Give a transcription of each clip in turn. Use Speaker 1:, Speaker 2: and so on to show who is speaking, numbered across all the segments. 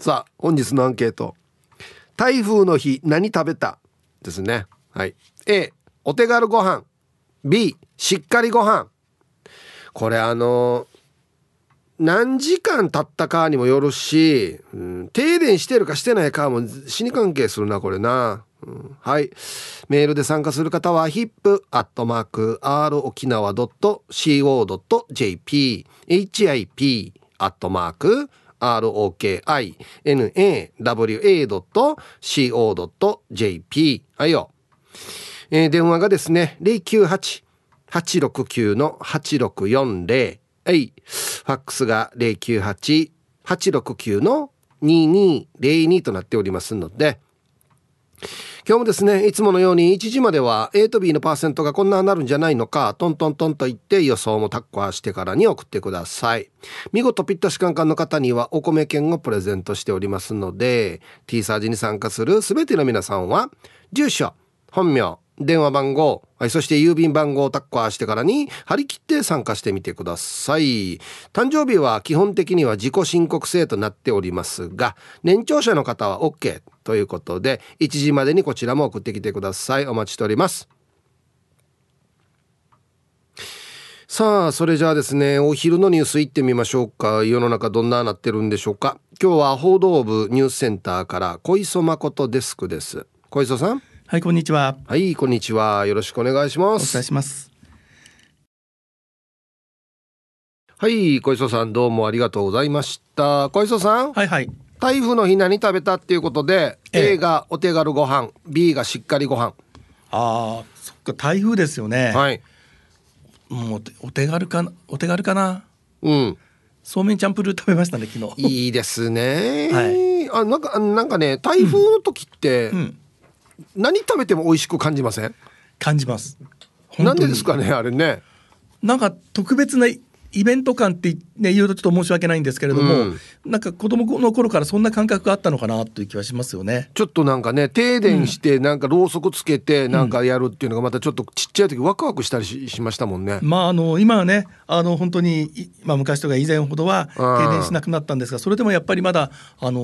Speaker 1: さあ本日のアンケート。台風の日何食べた？ですね。はい。A お手軽ご飯。B しっかりご飯。これあの何時間経ったかにもよるし、うん、停電してるかしてないかも死に関係するなこれな、うん、はい。メールで参加する方は hip.r 沖 ROKINAWA.co.jp はいよ、えー、電話がですね098-869-8640はい。ファックスが098-869-2202となっておりますので、今日もですね、いつものように1時までは A と B のパーセントがこんななるんじゃないのか、トントントンと言って予想もタッコアしてからに送ってください。見事ピッタシカンカンの方にはお米券をプレゼントしておりますので、T サージに参加するすべての皆さんは、住所、本名、電話番号、そして郵便番号をタッカーしてからに張り切って参加してみてください。誕生日は基本的には自己申告制となっておりますが、年長者の方は OK ということで、1時までにこちらも送ってきてください。お待ちしております。さあ、それじゃあですね、お昼のニュース行ってみましょうか。世の中どんななってるんでしょうか。今日は報道部ニュースセンターから小磯誠デスクです。小磯さん？
Speaker 2: はい、こんにちは。
Speaker 1: はい、こんにちは。よろしくお願いします。
Speaker 2: お伝えします。
Speaker 1: はい、小磯さん、どうもありがとうございました。小磯さん？
Speaker 2: はいはい。
Speaker 1: 台風の日何食べたっていうことで、ええ、A がお手軽ご飯、B がしっかりご飯。
Speaker 2: ああ、そっか、台風ですよね。
Speaker 1: はい。
Speaker 2: もうお手軽かな、お手軽かな？
Speaker 1: うん。
Speaker 2: そうめんチャンプルー食べましたね、昨日。
Speaker 1: いいですね。はい。あ、なんか、なんかね、台風の時って。うん、うん何食べても美味しく感じません？
Speaker 2: 感じます
Speaker 1: なんでですかねあれね
Speaker 2: なんか特別なイベント感ってね言うとちょっと申し訳ないんですけれども、うん、なんか子供の頃からそんな感覚があったのかなという気はしますよね。
Speaker 1: ちょっとなんかね停電してなんかろうそくつけてなんかやるっていうのがまたちょっとちっちゃい時ワクワクしたりしましたもんね。
Speaker 2: まああの今はねあの本当にまあ昔とか以前ほどは停電しなくなったんですがそれでもやっぱりまだあの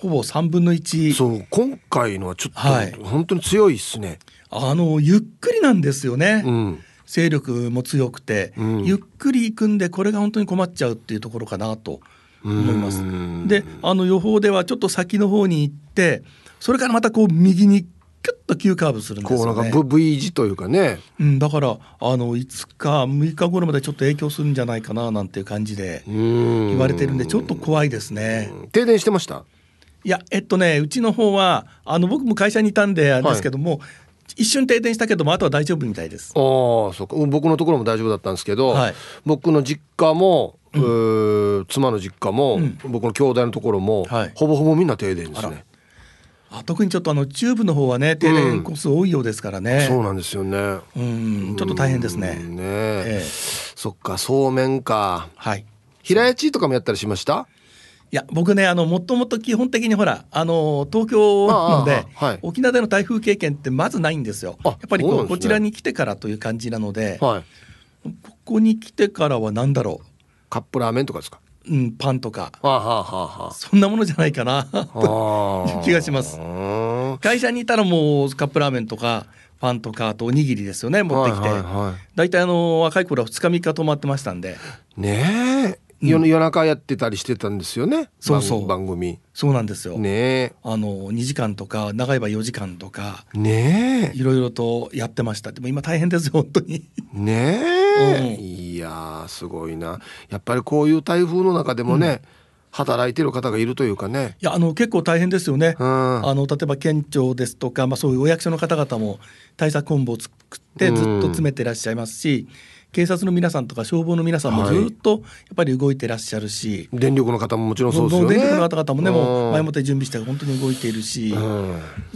Speaker 2: ほぼ3分の1
Speaker 1: そう今回のはちょっと、はい、本当に強いっすね。
Speaker 2: あのゆっくりなんですよね、
Speaker 1: うん
Speaker 2: 勢力も強くて、うん、ゆっくり行くんでこれが本当に困っちゃうっていうところかなと思います。であの予報ではちょっと先の方に行ってそれからまたこう右にキュッと急カーブするんですよね。
Speaker 1: こうなんか V 字というかね。
Speaker 2: うん、だからあの5日6日頃までちょっと影響するんじゃないかななんていう感じで言われてるんでちょっと怖いですね。
Speaker 1: 停電してました？
Speaker 2: いやえっとねうちの方はあの僕も会社にいたんであれですけども、はい一瞬停電したけどもあとは大丈夫みたいです。
Speaker 1: ああそうか。僕のところも大丈夫だったんですけど、はい、僕の実家も、うん、妻の実家も、うん、僕の兄弟のところも、はい、ほぼほぼみんな停電ですね。
Speaker 2: あ特にちょっとあの中部の方はね停電個数多いようですからね、
Speaker 1: うん、そうなんですよね。
Speaker 2: うんちょっと大変ですね。
Speaker 1: ねええ。そっかそうめんか。
Speaker 2: はい。
Speaker 1: 平屋地とかもやったりしました？
Speaker 2: いや僕ねあのもともと基本的にほらあの東京なので、はい、沖縄での台風経験ってまずないんですよ。やっぱりこう、ね、こちらに来てからという感じなので、はい、ここに来てからは何だろう。
Speaker 1: カップラーメンとかですか？
Speaker 2: うん、パンとか、
Speaker 1: はあはあは
Speaker 2: あ、そんなものじゃないかなという気がします。会社にいたらもうカップラーメンとかパンとかあとおにぎりですよね持ってきて、はいはいはい、だいたいあの若い頃は2日3日泊まってましたんで。
Speaker 1: ねえ夜夜中やってたりしてたんですよね、
Speaker 2: そうそう。
Speaker 1: 番組。
Speaker 2: そうなんですよ。
Speaker 1: ね
Speaker 2: あの2時間とか長い場4時間とか
Speaker 1: ね
Speaker 2: いろいろとやってました。でも今大変ですよ本当に。
Speaker 1: ねえ、うん、いやすごいな。やっぱりこういう台風の中でもね、うん。働いてる方がいるというかね。
Speaker 2: いやあの結構大変ですよね。うん、あの例えば県庁ですとか、まあ、そういうお役所の方々も対策本部を作ってずっと詰めてらっしゃいますし、警察の皆さんとか消防の皆さんもずっとやっぱり動いてらっしゃるし、
Speaker 1: はい、電力の方ももちろんそうですよね。
Speaker 2: 電力の方々もねもう前もって準備して本当に動いているし、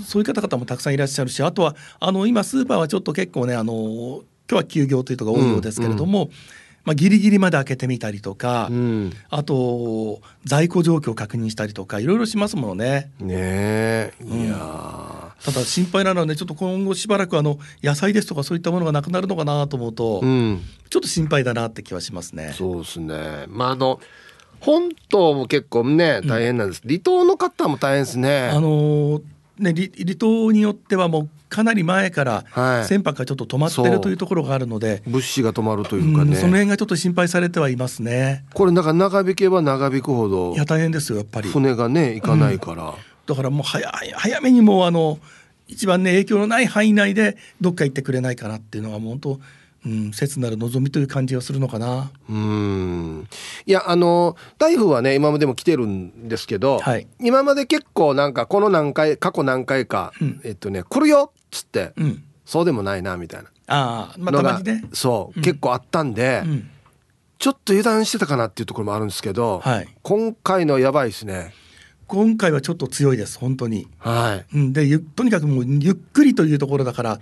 Speaker 2: そういう方々もたくさんいらっしゃるしあとはあの今スーパーはちょっと結構ねあの今日は休業というところが多いようですけれども、うん。うんまあ、ギリギリまで開けてみたりとか、うん、あと在庫状況を確認したりとかいろいろしますものね。
Speaker 1: ねいや、
Speaker 2: ただ心配なのはねちょっと今後しばらくあの野菜ですとかそういったものがなくなるのかなと思うと、うん、ちょっと心配だなって気はしますね。
Speaker 1: そうですね、まああの本島も結構ね大変なんです、離島の方も大変ですね。
Speaker 2: あのーね、離離島によってはもうかなり前から
Speaker 1: はい。
Speaker 2: 船舶がちょっと止まってるというところがあるので、
Speaker 1: 物資が止まるというかね、
Speaker 2: うんその辺がちょっと心配されてはいますね。
Speaker 1: これなんか長引けば長引くほど
Speaker 2: いや大変ですよやっぱり。
Speaker 1: 船がね行かないから、
Speaker 2: だからもう早い早めにもうあの一番ね影響のない範囲内でどっか行ってくれないかなっていうのがもう本当、うん、切なる望みという感じがするのかな。
Speaker 1: うーん。いやあの台風はね今までも来てるんですけど、
Speaker 2: はい。
Speaker 1: 今まで結構なんかこの何回過去何回か、
Speaker 2: うん。
Speaker 1: えっとね来るよっつって、
Speaker 2: うん、
Speaker 1: そうでもないなみたいな。
Speaker 2: ああまあたまにね。
Speaker 1: そう、
Speaker 2: うん。
Speaker 1: 結構あったんで、
Speaker 2: うん。
Speaker 1: ちょっと油断してたかなっていうところもあるんですけど、
Speaker 2: はい、
Speaker 1: 今回のやばいですね
Speaker 2: 今回はちょっと強いです本当に。
Speaker 1: はい
Speaker 2: うん、でゆとにかくもうゆっくりというところだから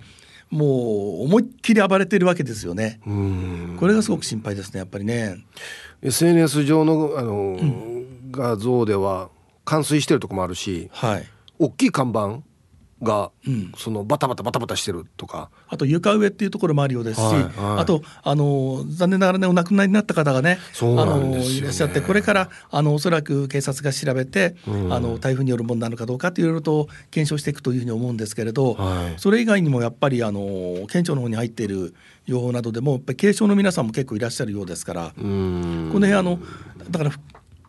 Speaker 2: もう思いっきり暴れてるわけですよね。これがすごく心配ですねやっぱりね。
Speaker 1: SNS 上のあの、画像では冠水してるとこもあるし
Speaker 2: はい。
Speaker 1: 大きい看板が、
Speaker 2: うん。
Speaker 1: そのバタバタバタバタしてるとか。
Speaker 2: あと床上っていうところもあるようですし、
Speaker 1: はいはい。
Speaker 2: あとあの残念ながらねお亡くなりになった方がねあのいらっしゃってこれからあのおそらく警察が調べて、
Speaker 1: うん。
Speaker 2: あの台風によるものなのかどうかっていろいろと検証していくというふうに思うんですけれど、
Speaker 1: はい。
Speaker 2: それ以外にもやっぱりあの県庁の方に入っている情報などでもやっぱり軽症の皆さんも結構いらっしゃるようですから、この辺あのだから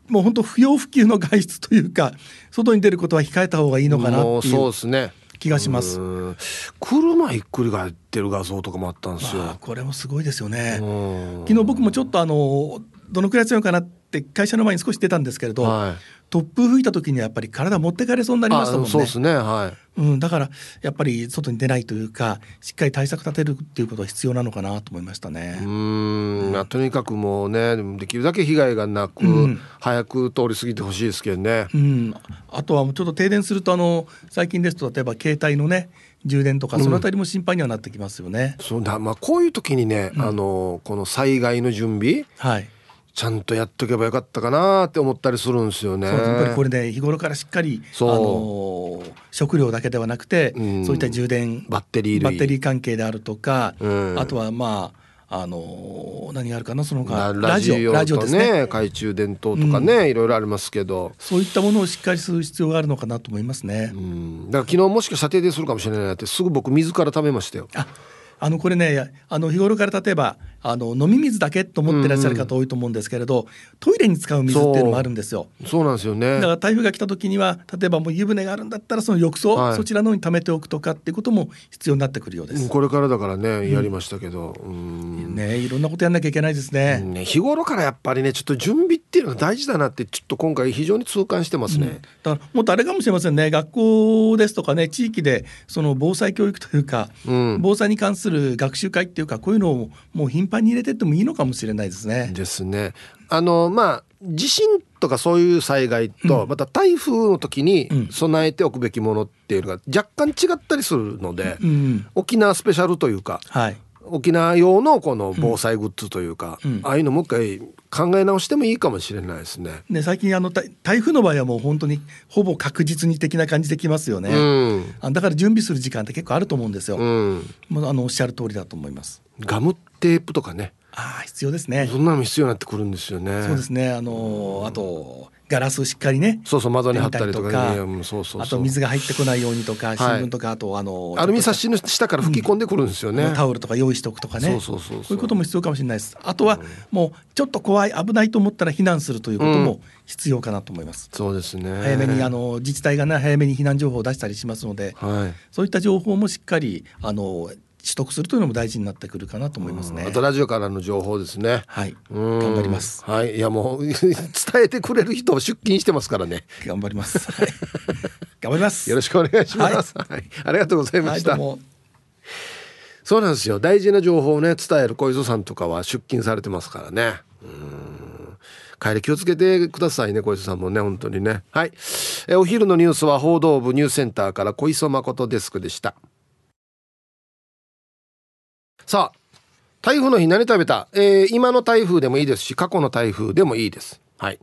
Speaker 2: もう本当不要不急の外出というか外に出ることは控えた方がいいのかな
Speaker 1: もうそう。
Speaker 2: っていう
Speaker 1: ですね
Speaker 2: 気がします。
Speaker 1: うん車ひっくり返ってる画像とかもあったんですよ、
Speaker 2: まあこれもすごいですよね。
Speaker 1: うん
Speaker 2: 昨日僕もちょっとあのどのくらい強いかなって会社の前に少し出たんですけれど、
Speaker 1: はい。
Speaker 2: 突風吹いた時にはやっぱり体持ってかれそうになりましたもんね。
Speaker 1: あそうですね。はい。
Speaker 2: うん、だからやっぱり外に出ないというかしっかり対策立てるっていうことは必要なのかなと思いました
Speaker 1: う
Speaker 2: ね。
Speaker 1: ーん、まあ、とにかくもうねできるだけ被害がなく、
Speaker 2: うん。
Speaker 1: 早く通り過ぎてほしいですけどね。
Speaker 2: うん、あとはちょっと停電するとあの最近ですと例えば携帯のね充電とかそのあたりも心配にはなってきますよね。
Speaker 1: そうだ。まあこういう時にね、あのこの災害の準備
Speaker 2: はい
Speaker 1: ちゃんとやっとけばよかったかなって思ったりするんですよね。
Speaker 2: やっぱりこれね日頃からしっかりあの食料だけではなくて、
Speaker 1: うん。
Speaker 2: そういった充電
Speaker 1: バッテリー類。
Speaker 2: バッテリー関係であるとか、
Speaker 1: うん。
Speaker 2: あとはまああの何があるかな？その他
Speaker 1: ララジオ
Speaker 2: ラジオ
Speaker 1: と
Speaker 2: ですね。
Speaker 1: 懐中電灯とかね、いろいろありますけど、
Speaker 2: そういったものをしっかりする必要があるのかなと思いますね。
Speaker 1: うん、だから昨日もしかしたら停電するかもしれないなってすぐ僕自ら食べましたよ。
Speaker 2: ああのこれねあの日頃から例えばあの飲み水だけと思ってらっしゃる方多いと思うんですけれど、トイレに使う水っていうのもあるんですよ。
Speaker 1: そうなんですよね
Speaker 2: だから台風が来た時には例えばもう湯船があるんだったらその浴槽、
Speaker 1: はい
Speaker 2: そちらの方に溜めておくとかっていうことも必要になってくるようです。
Speaker 1: うんこれからだからねやりましたけど、うん
Speaker 2: ねいろんなことやんなきゃいけないですね。
Speaker 1: ね日頃からやっぱりねちょっと準備っていうのが大事だなってちょっと今回非常に痛感してますね。
Speaker 2: だからもっとあれかもしれませんね学校ですとかね地域でその防災教育というか、
Speaker 1: うん
Speaker 2: 防災に関する学習会っていうかこういうのをもう頻繁に入れてってもいいのかもしれないですね。
Speaker 1: ですね。あのまあ地震とかそういう災害と、また台風の時に
Speaker 2: うん
Speaker 1: 備えておくべきものっていうのが若干違ったりするので、
Speaker 2: うん、
Speaker 1: 沖縄スペシャルというか
Speaker 2: はい
Speaker 1: 沖縄用のこの防災グッズというか、
Speaker 2: うん。
Speaker 1: ああいうのもう一回考え直してもいいかもしれないですね。
Speaker 2: ね、最近あの台台風の場合はもう本当にほぼ確実に的な感じできますよね、
Speaker 1: うん。
Speaker 2: あだから準備する時間って結構あると思うんですよ、
Speaker 1: うん、
Speaker 2: もうあのおっしゃる通りだと思います。
Speaker 1: ガムテープとかね。
Speaker 2: ああ必要ですね。
Speaker 1: そんなのも必要になってくるんですよね。
Speaker 2: そうですね。あのあとガラスをしっかりね
Speaker 1: そうそう窓に貼ったりとかね。うんそうそうそう。
Speaker 2: あと水が入ってこないようにとか新聞とか、あとあの
Speaker 1: アルミサッ
Speaker 2: ち
Speaker 1: シの下から吹き込んでくるんですよね。
Speaker 2: ょっとタオルとか用意しておくとかね。
Speaker 1: そうそうそうそう。
Speaker 2: いうことも必要かもしれないです。あとはもうちょっと怖い危ないと思ったら避難するということも必要かなと思います、
Speaker 1: そうですね。
Speaker 2: 早めにあの自治体がね早めに避難情報を出したりしますので、
Speaker 1: はい。
Speaker 2: そういった情報もしっかりあの取得するというのも大事になってくるかなと思いますね。
Speaker 1: あとラジオからの情報ですね。
Speaker 2: はい、
Speaker 1: うん
Speaker 2: 頑張ります。
Speaker 1: はい、いやもう 伝えてくれる人を出勤してますからね。
Speaker 2: 頑張ります。はい頑張ります。
Speaker 1: よろしくお願いします。はい、ありがとうございま
Speaker 2: はい、
Speaker 1: した。
Speaker 2: どうも。
Speaker 1: そうなんですよ。大事な情報をね伝える小磯さんとかは出勤されてますからね。うん帰り気をつけてくださいね小磯さんもね本当にね。はい。えお昼のニュースは報道部ニュースセンターから小磯誠デスクでした。さあ台風の日何食べた、えー今の台風でもいいですし過去の台風でもいいです。はい。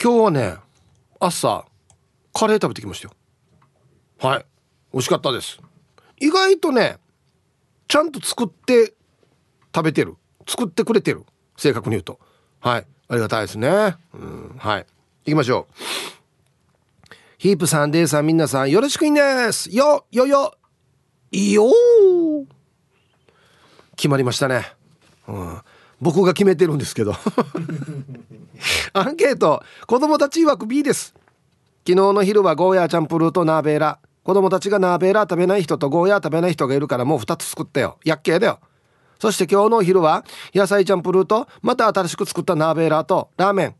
Speaker 1: 今日はね朝カレー食べてきましたよ。はい。美味しかったです。意外とねちゃんと作って食べてる。作ってくれてる。正確に言うと。はい。ありがたいですね。うん。はい。行きましょう。ヒープさんデイさんみんなさんよろしくいんです。よよよ。いよ決まりましたね、うん、僕が決めてるんですけど。アンケート。子供たち曰く B です。昨日の昼はゴーヤーチャンプルーとナーベーラ。子供たちがナーベーラ食べない人とゴーヤー食べない人がいるからもう2つ作ったよ。やっけーだよ。そして今日のお昼は野菜チャンプルーとまた新しく作ったナーベーラーとラーメン。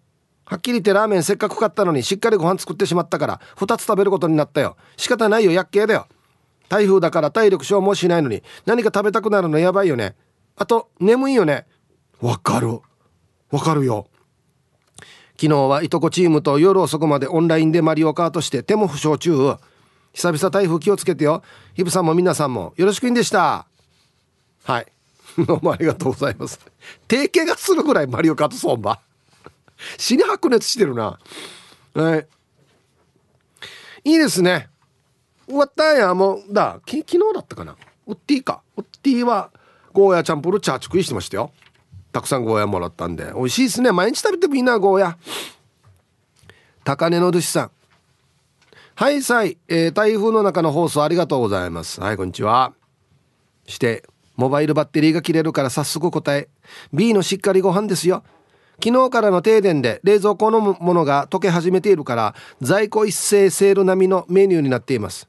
Speaker 1: はっきり言ってラーメンせっかく買ったのにしっかりご飯作ってしまったから2つ食べることになったよ。仕方ないよ。やっけーだよ。台風だから体力消耗しないのに何か食べたくなるのやばいよね。あと眠いよね。わかる。わかるよ。昨日はいとこチームと夜遅くまでオンラインでマリオカートして手も負傷中。久々台風気をつけてよ。ヒブさんも皆さんもよろしくいんでした。はい。どうもありがとうございます。定型がするぐらいマリオカートソンバ死に白熱してるな。はい。いいですね。終わったんやもうだ昨日だったかな？ウッティか。ウッティはゴーヤチャンプルチャーチクイしてましたよ。たくさんゴーヤもらったんで。美味しいですね。毎日食べてもいいなゴーヤ。高根の寿司さん。はいさい、えー、台風の中の放送ありがとうございます。はいこんにちは。してモバイルバッテリーが切れるから早速答え。B のしっかりご飯ですよ。昨日からの停電で冷蔵庫のものが溶け始めているから在庫一斉セール並みのメニューになっています。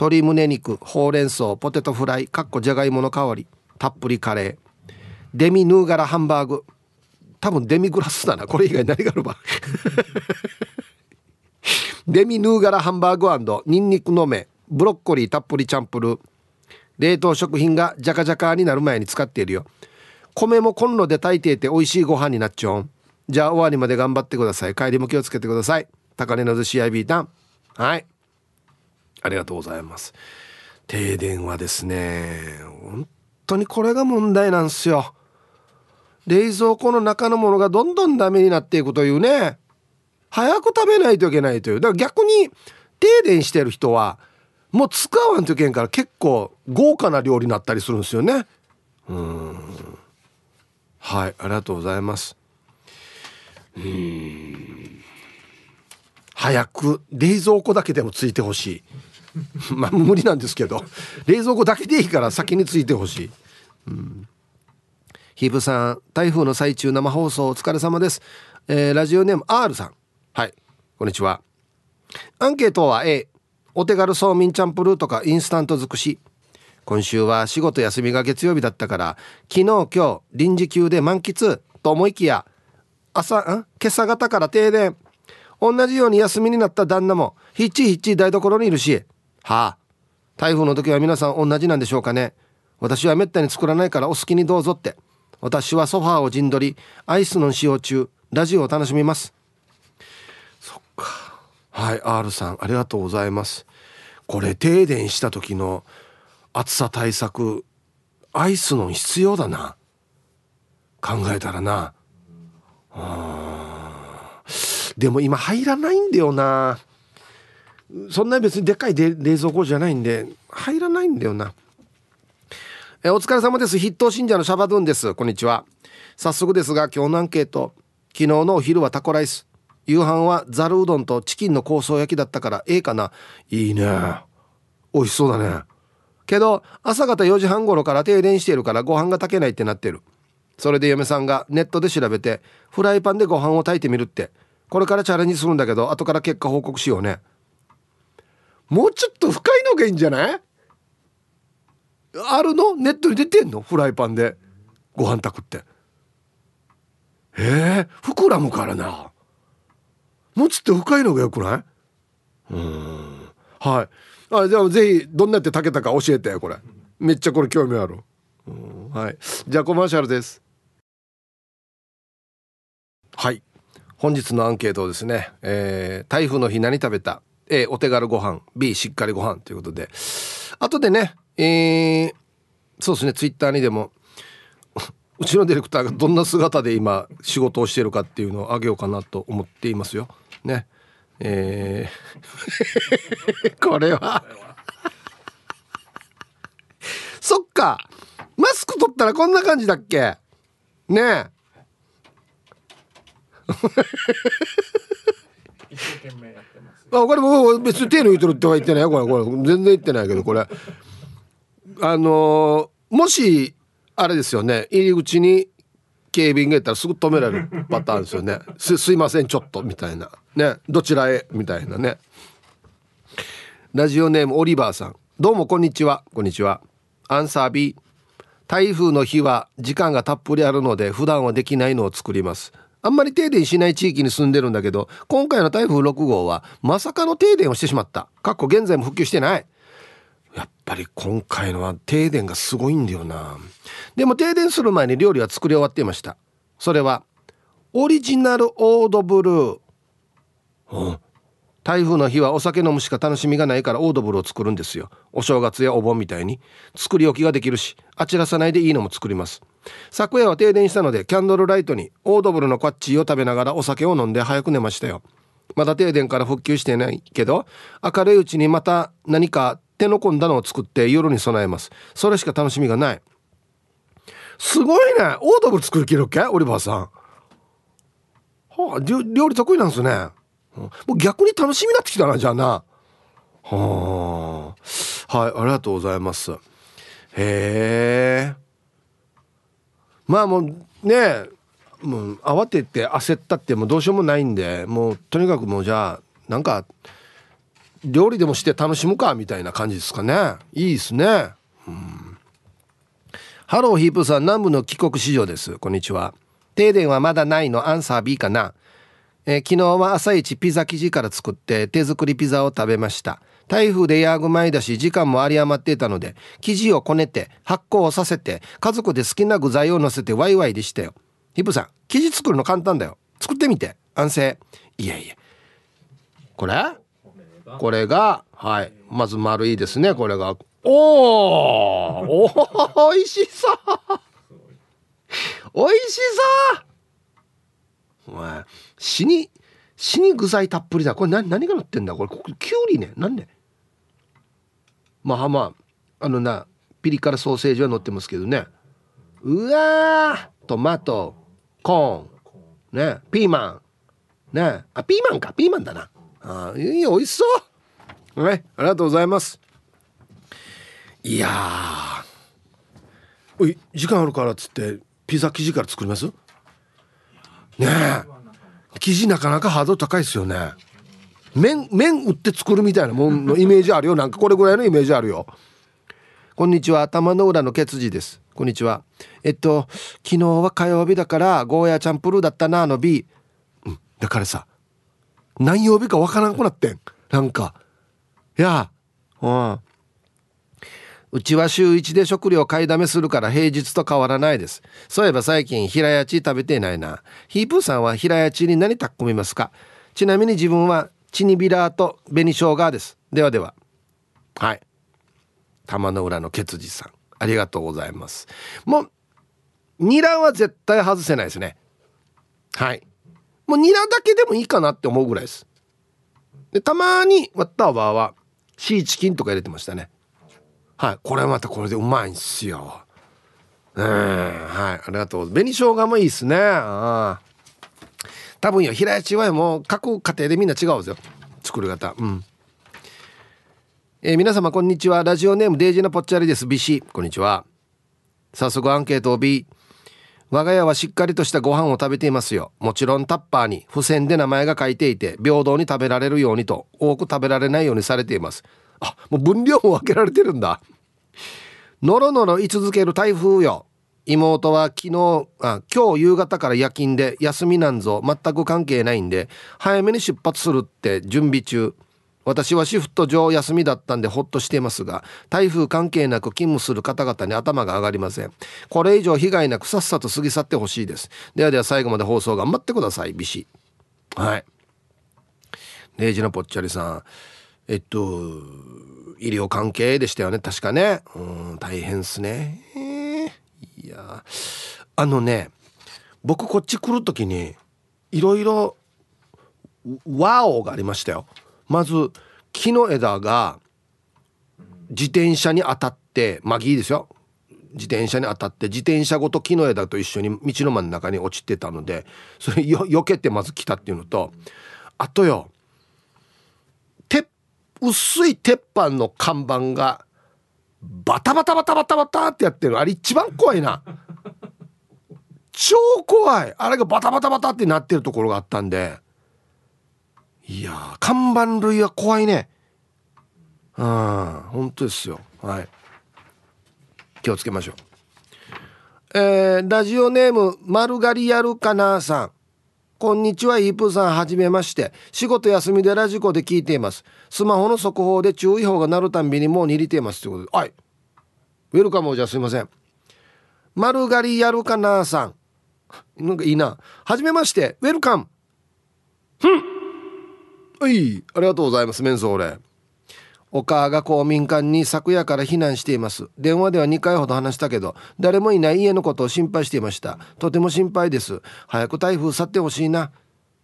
Speaker 1: 鶏胸肉ほうれん草ポテトフライかっこじゃがいもの香りたっぷりカレー。デミヌーガラハンバーグ。多分デミグラスだな。これ以外何があるば デミヌーガラハンバーグニンニクの芽ブロッコリーたっぷりチャンプル冷凍食品がジャカジャカになる前に使っているよ。米もコンロで炊いていて美味しいご飯になっちゃうじゃあ終わりまで頑張ってください。帰りも気をつけてください。高値の寿司アイビータン。はい。ありがとうございます。停電はですね本当にこれが問題なんですよ。冷蔵庫の中のものがどんどんダメになっていくというね。早く食べないといけないという。だから逆に停電してる人はもう使わんといけんから結構豪華な料理になったりするんですよね。うん。はいありがとうございます。うん。早く冷蔵庫だけでもついてほしい。まあ無理なんですけど冷蔵庫だけでいいから先についてほしい、うん、ヒブさん台風の最中生放送お疲れ様です、えー、ラジオネーム R さん。はい。こんにちは。アンケートは A お手軽そうみんチャンプルーとかインスタント尽くし。今週は仕事休みが月曜日だったから昨日今日臨時休で満喫と思いきや朝ん？今朝方から停電。同じように休みになった旦那もひっちひっち台所にいるし。はあ。台風の時は皆さん同じなんでしょうかね。私はめったに作らないからお好きにどうぞって。私はソファーを陣取りアイスの使用中ラジオを楽しみます。そっか。はい R さんありがとうございます。これ停電した時の暑さ対策アイスの必要だな。考えたらな。でも今入らないんだよな。そんな別にでっかい冷蔵庫じゃないんで入らないんだよな。えお疲れ様です。筆頭信者のシャバドゥンです。こんにちは。早速ですが今日のアンケート。昨日のお昼はタコライス。夕飯はざるうどんとチキンの香草焼きだったからええかな。いいね。美味しそうだね。けど朝方4時半頃から停電しているからご飯が炊けないってなってる。それで嫁さんがネットで調べてフライパンでご飯を炊いてみるって。これからチャレンジするんだけど後から結果報告しようね。もうちょっと深いのがいいんじゃない？あるの？ネットに出てんの？フライパンで。ご飯炊くって。えー、膨らむからな。もうちょっと深いのがよくない？うん。はい。あじゃあぜひどんなって炊けたか教えてこれ。めっちゃこれ興味ある。はい。じゃあコマーシャルです。はい。本日のアンケートをですね、えー、台風の日何食べた？A お手軽ご飯 B しっかりご飯ということで。後でねえー、そうですねツイッターにでも うちのディレクターがどんな姿で今仕事をしてるかっていうのをあげようかなと思っていますよ。ね。えー これは。そっか。マスク取ったらこんな感じだっけ？ね。えあこれも別に手抜いてるっては言ってない。よこれこれ全然言ってないけどこれ。あのー、もしあれですよね。入り口に警備員がいたらすぐ止められるパターンですよね。すすいませんちょっとみたいな。ね。どちらへみたいなね。ラジオネームオリバーさん。どうもこんにちは。こんにちは。アンサー B 台風の日は時間がたっぷりあるので普段はできないのを作ります。あんまり停電しない地域に住んでるんだけど今回の台風6号はまさかの停電をしてしまった。かっこ現在も復旧してない。やっぱり今回のは停電がすごいんだよな。でも停電する前に料理は作り終わっていました。それはオリジナルオードブルー、うん、台風の日はお酒飲むしか楽しみがないからオードブルを作るんですよ。お正月やお盆みたいに。作り置きができるしあちらさないでいいのも作ります。昨夜は停電したのでキャンドルライトにオードブルのカッチーを食べながらお酒を飲んで早く寝ましたよ。まだ停電から復旧してないけど明るいうちにまた何か手の込んだのを作って夜に備えます。それしか楽しみがない。すごいね。オードブル作る気るっけオリバーさん。はあ料理得意なんすね。もう逆に楽しみになってきたなじゃあな。はあ。はいありがとうございます。へえ。まあもうねもう慌てて焦ったってもうどうしようもないんでもうとにかくもうじゃあなんか料理でもして楽しむかみたいな感じですかね。いいですね。うん。ハローヒープさん南部の帰国子女です。こんにちは。停電はまだないの？アンサー B かな？えー、昨日は朝一ピザ生地から作って手作りピザを食べました。台風でヤーグ前だし時間も有り余っていたので生地をこねて発酵させて家族で好きな具材を乗せてワイワイでしたよ。ヒプさん生地作るの簡単だよ。作ってみて。安静。いやいやこれ？これがはい。まず丸いですねこれが。お おおいしそう!おいしそう!お死に死に具材たっぷりだ。これ何何が乗ってんだ？これここきゅうりね。何ねまあまああのなピリ辛ソーセージは乗ってますけどね。うわトマトコーンね。ピーマンね。あピーマンか。ピーマンだな。あいい美味しそう。はい。ありがとうございます。いやおい時間あるからっつってピザ生地から作ります？ねえ。生地なかなかハード高いですよね。麺麺売って作るみたいなもんのイメージあるよ。なんかこれぐらいのイメージあるよ。こんにちは。頭の裏のケツジです。こんにちは。えっと昨日は火曜日だからゴーヤチャンプルーだったなあの B うん。だからさ何曜日かわからんくなってん。なんか。いやうん。うちは週1で食料買いだめするから平日と変わらないです。そういえば最近平屋地食べていないな。ヒープーさんは平屋地に何炊き込みますか？ちなみに自分はチニビラーと紅生姜です。ではでは。はい。玉の裏のケツジさん。ありがとうございます。もう、ニラは絶対外せないですね。はい。もうニラだけでもいいかなって思うぐらいです。で、たまにワッターバーはシーチキンとか入れてましたね。はい。これまたこれでうまいんすよ。うんはい。ありがとう。紅生姜もいいっすね。あ多分よ。平屋地はもう各家庭でみんな違うんですよ。作り方。うん。えー、皆様こんにちは。ラジオネームデイジーのぽっちゃりです。ビシこんにちは。早速アンケートを B 我が家はしっかりとしたご飯を食べていますよ。もちろんタッパーに。付箋で名前が書いていて平等に食べられるようにと。多く食べられないようにされています。あもう分量も分けられてるんだ。のろのろ居続ける台風よ。妹は昨日あ今日夕方から夜勤で休みなんぞ。全く関係ないんで早めに出発するって準備中。私はシフト上休みだったんでほっとしていますが台風関係なく勤務する方々に頭が上がりません。これ以上被害なくさっさと過ぎ去ってほしいです。ではでは最後まで放送頑張ってください。ビシはい。レイジのぽっちゃりさん。えっと医療関係でしたよね。確かね。うん大変っすね。いやあのね僕こっち来る時にいろいろワオがありましたよ。まず木の枝が自転車に当たってまあいいですよ。自転車に当たって自転車ごと木の枝と一緒に道の真ん中に落ちてたのでそれよ避けてまず来たっていうのとあとよ薄い鉄板の看板がバタバタバタバタバタってやってる。あれ一番怖いな。超怖い。あれがバタバタバタってなってるところがあったんで。いや看板類は怖いね。うん本当ですよ。はい。気をつけましょう。えー、ラジオネーム丸刈りやるかなさん。こんにちはイープーさん。はじめまして。仕事休みでラジコで聞いています。スマホの速報で注意報が鳴るたんびにもう握りています。ということではい。ウェルカムじゃすいません丸刈りやるかなさん。なんかいいなはじめまして。ウェルカムふん。はい。ありがとうございます。メンソーレお母が公民館に昨夜から避難しています。電話では2回ほど話したけど誰もいない家のことを心配していました。とても心配です。早く台風去ってほしいな。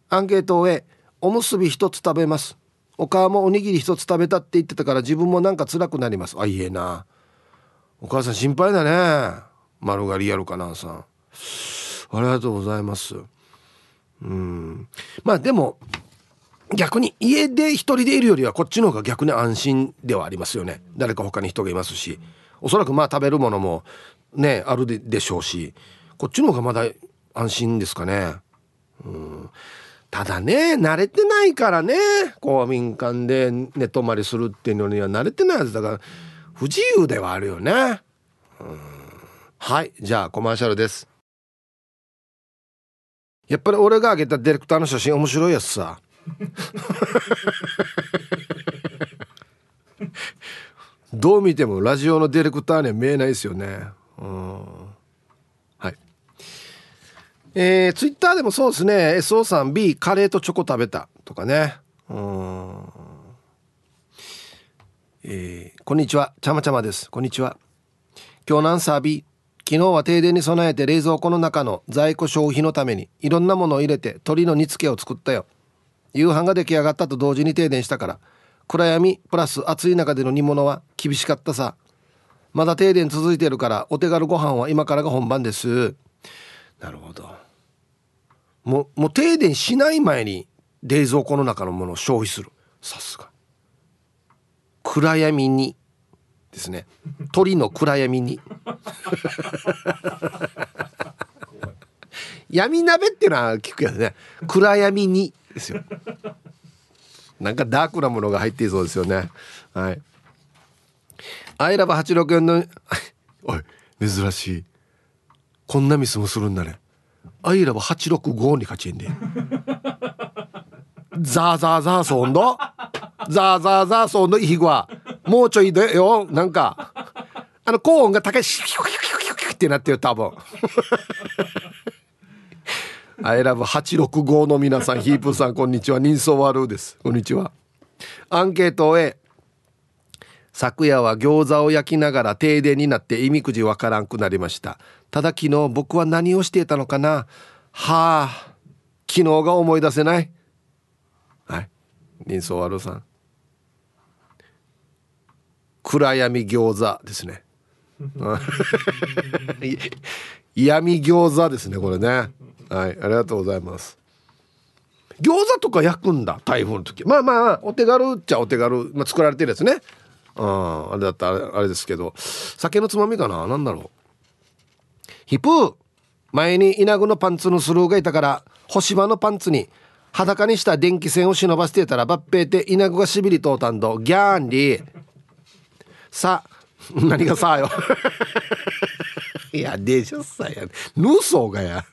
Speaker 1: アンケートを終えおむすび一つ食べます。お母もおにぎり一つ食べたって言ってたから自分もなんか辛くなります。あいえな。お母さん心配だね。丸刈りやるかなさん。ありがとうございます。うん。まあでも逆に家で一人でいるよりはこっちの方が逆に安心ではありますよね。誰か他に人がいますし。おそらくまあ食べるものもねあるでしょうし。こっちの方がまだ安心ですかね。うん。ただね慣れてないからね。公民館で寝泊まりするっていうのには慣れてないはずだから不自由ではあるよね。うん。はいじゃあコマーシャルです。やっぱり俺が上げたディレクターの写真面白いやつさ。どう見てもラジオのディレクターには見えないですよね。うん。はい。えー、ツイッターでもそうですね。SO さん B カレーとチョコ食べたとかね。うん。えー、こんにちは。ちゃまちゃまです。こんにちは。今日何サービー昨日は停電に備えて冷蔵庫の中の在庫消費のためにいろんなものを入れて鶏の煮付けを作ったよ。夕飯が出来上がったと同時に停電したから暗闇プラス暑い中での煮物は厳しかったさ。まだ停電続いてるからお手軽ご飯は今からが本番です。なるほど。もうもう停電しない前に冷蔵庫の中のものを消費する。さすが。暗闇に。ですね。鳥の暗闇に。闇鍋っていうのは聞くけどね。暗闇にですよ。なんかダークなものが入っていそうですよね。はい。アイラブ864の おい珍しい。こんなミスもするんだね。アイラブ865に勝ちんでザーザーザーソンドザーザーザーソンドイヒグは。もうちょいでよ。なんか。あの高音が高い。シュキュキュキュキュキュってなってる多分アイラブ865の皆さんヒープさんこんにちは。人相悪です。こんにちは。アンケートへ昨夜は餃子を焼きながら停電になって意味くじわからんくなりました。ただ昨日僕は何をしていたのかな？はあ昨日が思い出せない。はい。人相悪さん。暗闇餃子ですね。闇餃子ですねこれね。はいありがとうございます。餃子とか焼くんだ台風の時。まあまあお手軽っちゃお手軽、まあ、作られてるやつね。ああれだったらあれですけど。酒のつまみかな？何だろう。ヒプー前に稲具のパンツのスルーがいたから干し場のパンツに裸にした電気線を忍ばせてたら抜兵って稲具がしびりとうたんど。ギャーンリー。さ 何がさよ。やでしょさやヌーソーがや。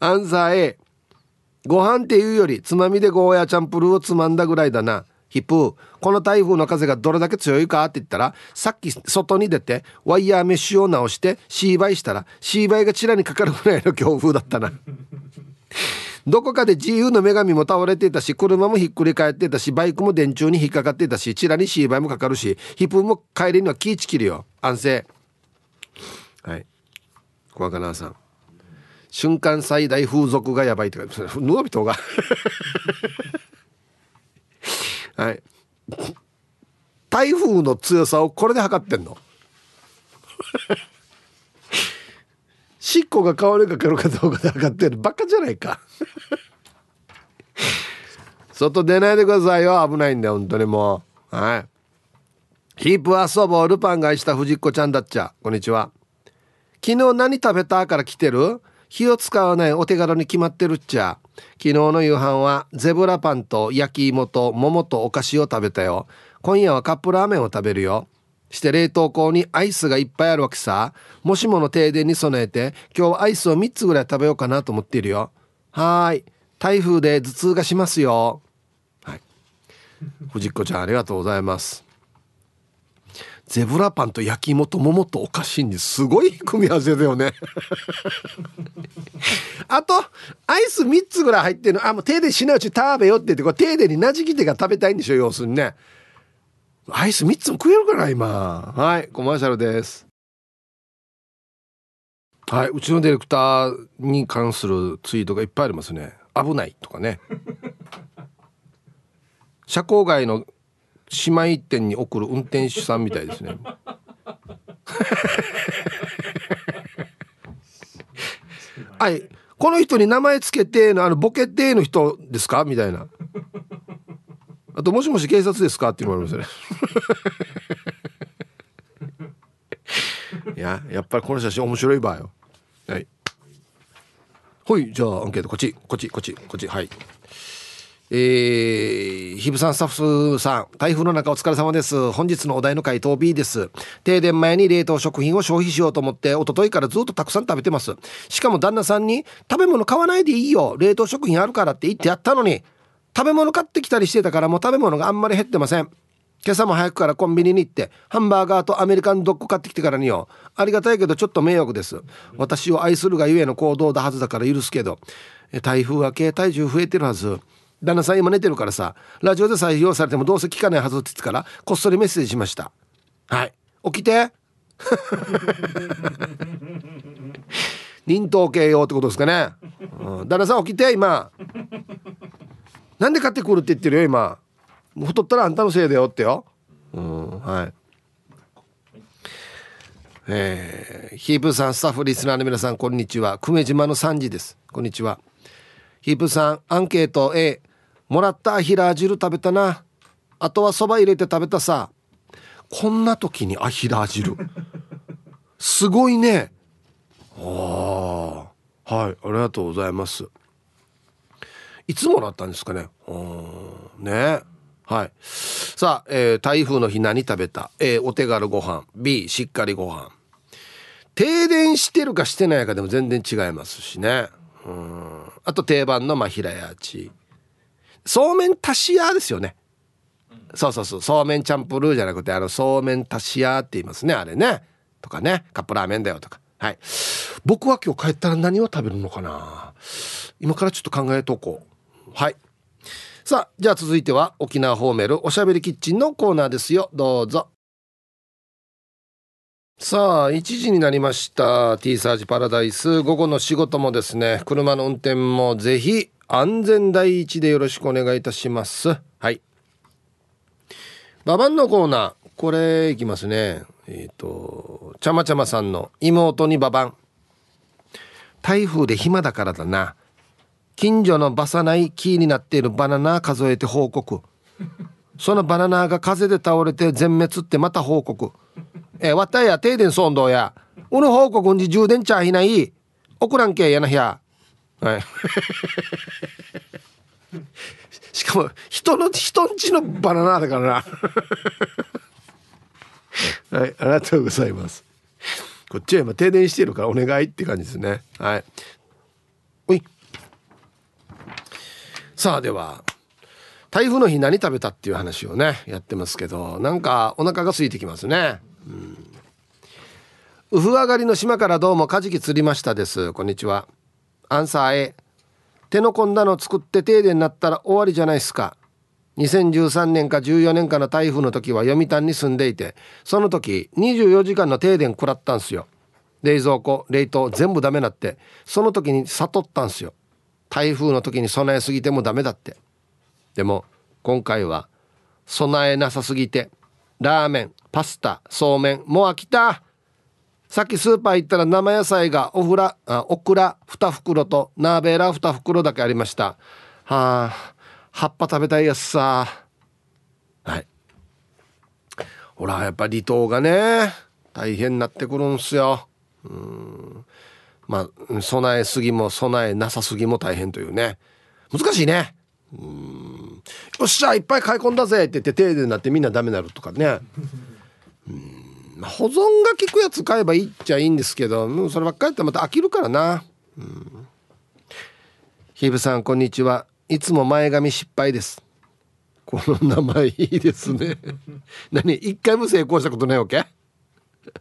Speaker 1: アンサー A ご飯っていうよりつまみでゴーヤチャンプルーをつまんだぐらいだな。ヒップこの台風の風がどれだけ強いかって言ったらさっき外に出てワイヤーメッシュを直してシーバイしたらシーバイがチラにかかるぐらいの強風だったな。どこかで自由の女神も倒れていたし車もひっくり返ってたしバイクも電柱に引っかかっていたしチラにシーバイもかかるしヒップも帰りには気ぃちきるよ。安静小若菜さん。瞬間最大風俗がやばいって書いてますヌービトが。はい。台風の強さをこれで測ってんの。しっこが香るかかるかどうかで測ってるバカじゃないか。外出ないでくださいよ。危ないんだよ本当にもう。はい。ヒープ遊ぼう。ルパンが愛した藤子ちゃんだっちゃ。こんにちは。昨日何食べたから来てる？火を使わないお手軽に決まってるっちゃ。昨日の夕飯はゼブラパンと焼き芋と桃とお菓子を食べたよ。今夜はカップラーメンを食べるよ。して冷凍庫にアイスがいっぱいあるわけさ。もしもの停電に備えて今日はアイスを3つぐらい食べようかなと思っているよ。はーい。台風で頭痛がしますよ。はい。藤子ちゃんありがとうございます。ゼブラパンと焼き芋と桃とお菓子にす。ごい組み合わせだよね。あとアイス3つぐらい入ってるの。あもう停電しないうち食べよって言ってこれ停電になじきてが食べたいんでしょ要するにね。アイス3つも食えるかな今。はいコマーシャルです。はいうちのディレクターに関するツイートがいっぱいありますね。危ないとかね。社交外の姉妹店に送る運転手さんみたいですね。はい。この人に名前つけてのあのボケての人ですか？みたいな。あともしもし警察ですか？っていうのもありますね。いややっぱりこの写真面白い場合よ。はい。はいじゃあアンケート。こっちこっちこっちこっち。はいえー、ひぶさんスタッフさん台風の中お疲れ様です。本日のお題の回答 B です。停電前に冷凍食品を消費しようと思って一昨日からずっとたくさん食べてます。しかも旦那さんに食べ物買わないでいいよ。冷凍食品あるからって言ってやったのに食べ物買ってきたりしてたからもう食べ物があんまり減ってません。今朝も早くからコンビニに行ってハンバーガーとアメリカンドッグ買ってきてからによ。ありがたいけどちょっと迷惑です。私を愛するがゆえの行動だはずだから許すけど。台風は軽体重増えてるはず。旦那さん今寝てるからさラジオで採用されてもどうせ聞かないはずって言ってからこっそりメッセージしました。はい。起きて。忍冬系用ってことですかね、うん、旦那さん起きて今。なんで買ってくるって言ってるよ今。太ったらあんたのせいだよってよ。うん。はい。えー、ヒープさんスタッフリスナーの皆さんこんにちは。久米島の3時です。こんにちは。ヒープさんアンケート A もらったアヒラ汁食べたな。あとはそば入れて食べたさ。こんな時にアヒラー汁すごいね。ああはいありがとうございます。いつもらったんですかね。うんね。はい。さあ、えー、台風の日何食べた？A お手軽ご飯。B しっかりご飯。停電してるかしてないかでも全然違いますしね。うん。あと定番のまあ平屋地そうめん足し屋ですよね、そうそうそう。そうめんチャンプルーじゃなくてあのそうめん足し屋って言いますねあれね。とかね。カップラーメンだよとか。はい。僕は今日帰ったら何を食べるのかな。今からちょっと考えとこう。はい。さあじゃあ続いては沖縄ホーメルおしゃべりキッチンのコーナーですよ。どうぞ。さあ1時になりました。T サージパラダイス。午後の仕事もですね車の運転もぜひ安全第一でよろしくお願いいたします。はい。ババンのコーナー。これいきますね。えっ、ー、とちゃまちゃまさんの妹にババン。台風で暇だからだな。近所のバサない木になっているバナナ数えて報告。そのバナナが風で倒れて全滅ってまた報告。えわったや停電騒動や。うぬ報告に充電ちゃいない送らんけやなひゃ。はい。しかも人の人んちのバナナだからな。はいありがとうございます。こっちは今停電してるからお願いって感じですね。はい。おい。さあでは台風の日何食べたっていう話をねやってますけどなんかお腹が空いてきますね。うん。ウフ上がりの島からどうもカジキ釣りましたです。こんにちは。アンサー A 手の込んだの作って停電になったら終わりじゃないですか。2013年か14年かの台風の時は読谷に住んでいてその時24時間の停電食らったんすよ。冷蔵庫冷凍全部ダメなって。その時に悟ったんすよ。台風の時に備えすぎてもダメだって。でも今回は備えなさすぎてラーメンパスタそうめんもう飽きた。さっきスーパー行ったら生野菜がオフラあオクラ2袋とナーベラ2袋だけありました。はあ葉っぱ食べたいやつさ。はい。ほらやっぱ離島がね大変になってくるんすよ。うん。まあ備えすぎも備えなさすぎも大変というね。難しいね。うん。よっしゃいっぱい買い込んだぜって言って停電になってみんなダメになるとかね。うん。まあ、保存が効くやつ買えばいいっちゃいいんですけどもうそればっかりやったらまた飽きるからな。うん。ヒブさんこんにちは。いつも前髪失敗です。この名前いいですね。何？一回も成功したことないわけ？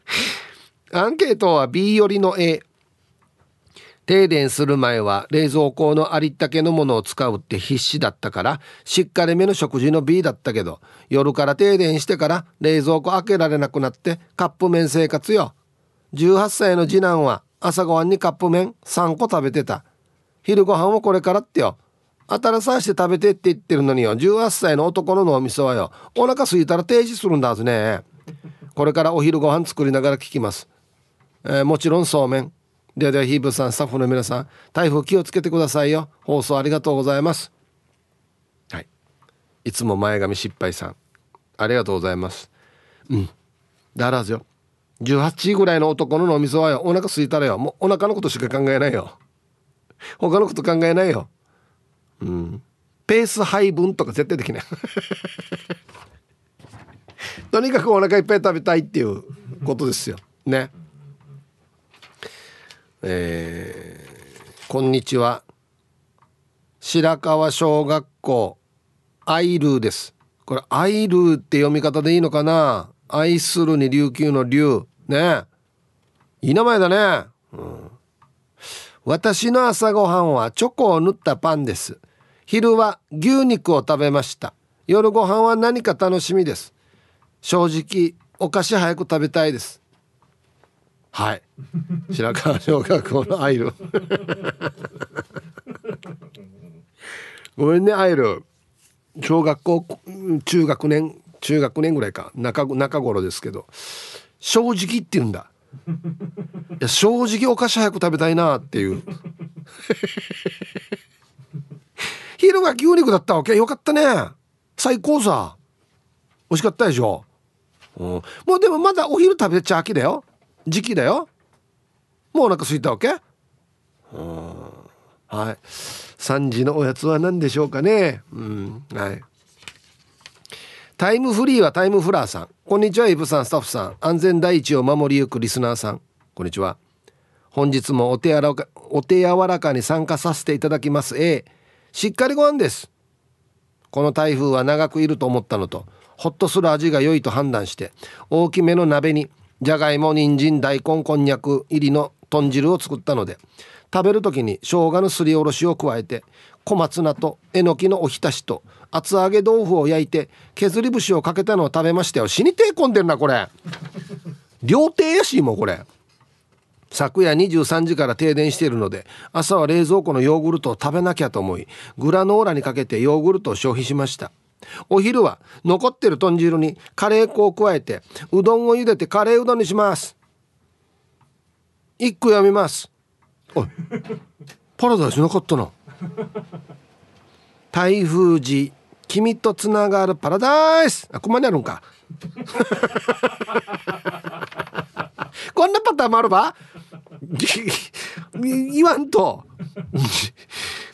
Speaker 1: アンケートは B よりの A 停電する前は冷蔵庫のありったけのものを使うって必死だったからしっかりめの食事の B だったけど夜から停電してから冷蔵庫開けられなくなってカップ麺生活よ。18歳の次男は朝ごはんにカップ麺3個食べてた。昼ご飯もこれからってよ。新さして食べてって言ってるのによ。18歳の男の脳みそはよ。お腹空いたら停止するんだはずね。これからお昼ご飯作りながら聞きます、えー、もちろんそうめん。ではではヒーブさんスタッフの皆さん台風気をつけてくださいよ。放送ありがとうございます。はい。いつも前髪失敗さんありがとうございます。うん。だらずよ。18時ぐらいの男の脳みそはよ。お腹空いたらよ。もうお腹のことしか考えないよ。他のこと考えないよ。うん。ペース配分とか絶対できない。とにかくお腹いっぱい食べたいっていうことですよ。ねえー、こんにちは。白川小学校アイルーです。これアイルーって読み方でいいのかな？愛するに琉球の竜。ね。いい名前だね、うん、私の朝ごはんはチョコを塗ったパンです。昼は牛肉を食べました。夜ご飯は何か楽しみです。正直お菓子早く食べたいです。はい。白川小学校のアイル。ごめんねアイル。小学校中学年中学年ぐらいか。中中頃ですけど。正直って言うんだ。いや正直お菓子早く食べたいなっていう。昼が牛肉だったわけ。よかったね。最高さ。美味しかったでしょ、うん、もうでもまだお昼食べちゃ秋だよ時期だよ。もうお腹空いたわけ？うん。はい。3時のおやつは何でしょうかね？うん。はい。タイムフリーはタイムフラーさん。こんにちはイブさんスタッフさん。安全第一を守りゆくリスナーさん。こんにちは。本日もお手柔らかお手柔らかに参加させていただきます。A しっかりご飯です。この台風は長くいると思ったのとホッとする味が良いと判断して大きめの鍋にじゃがいも人参大根こんにゃく入りの豚汁を作ったので食べる時に生姜のすりおろしを加えて小松菜とえのきのおひたしと厚揚げ豆腐を焼いて削り節をかけたのを食べましたよ。死に手込んでるなこれ。料亭やしもうこれ。昨夜23時から停電しているので朝は冷蔵庫のヨーグルトを食べなきゃと思いグラノーラにかけてヨーグルトを消費しました。お昼は残ってる豚汁にカレー粉を加えてうどんを茹でてカレーうどんにします。一句読みます。おいパラダイスなかったな。台風時君とつながるパラダイス。あここまであるんか。こんなパターンもあるば？言わんと。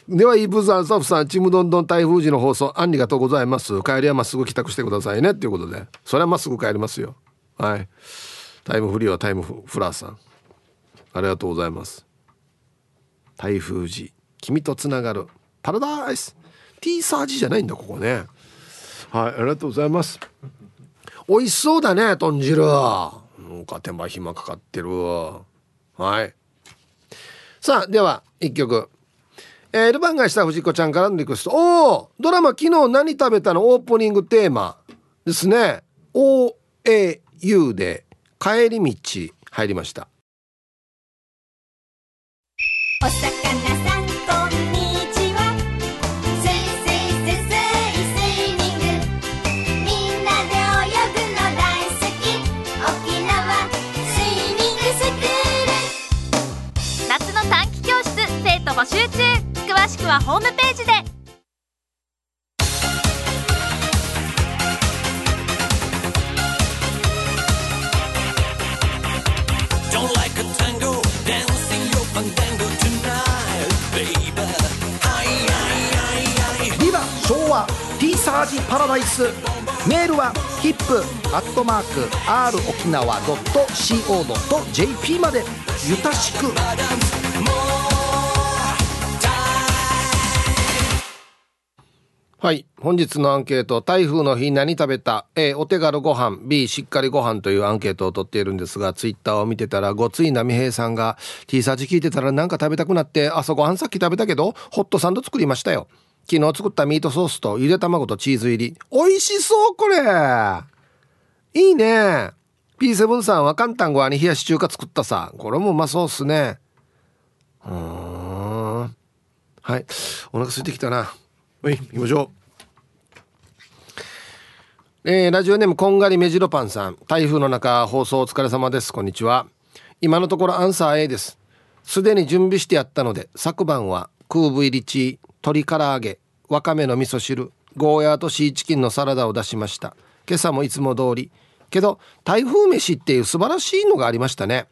Speaker 1: ではイブさんスタッフさんちむどんどん台風時の放送ありがとうございます。帰りはまっすぐ帰宅してくださいね。っていうことで。それはまっすぐ帰りますよ。はい。タイムフリーはタイムフラーさん。ありがとうございます。台風時君とつながるパラダイス。ティーサージじゃないんだここね。はいありがとうございます。美味しそうだね豚汁。なんか手間暇かかってるはい。さあでは一曲。えー、ルパンがした藤子ちゃんからのリクエスト。おおドラマ昨日何食べたの？オープニングテーマですね。OAU で帰り道入りました。お魚さんこんにち
Speaker 3: は。みんなで泳ぐの大好き。沖縄スクール。
Speaker 4: 夏の短期教室生徒募集中。詳しく
Speaker 3: はホームページで。昭和 T サージパラダイス。メールは hip.rokinawa.co.jp まで。ゆたしく。
Speaker 1: はい。本日のアンケート台風の日何食べた？A お手軽ご飯。B しっかりご飯というアンケートを取っているんですがツイッターを見てたらごつい波平さんが T サージ聞いてたらなんか食べたくなって朝ごはんさっき食べたけどホットサンド作りましたよ。昨日作ったミートソースとゆで卵とチーズ入り。美味しそうこれ！いいね！P7 さんは簡単ご飯に冷やし中華作ったさ。これもうまそうっすね。うん。はい。お腹空いてきたな。はい行きましょう。えー、ラジオネームこんがりめじろパンさん。台風の中放送お疲れ様です。こんにちは。今のところアンサー A です。すでに準備してやったので昨晩は空部入りチー鶏唐揚げわかめの味噌汁ゴーヤーとシーチキンのサラダを出しました。今朝もいつも通り。けど台風飯っていう素晴らしいのがありましたね。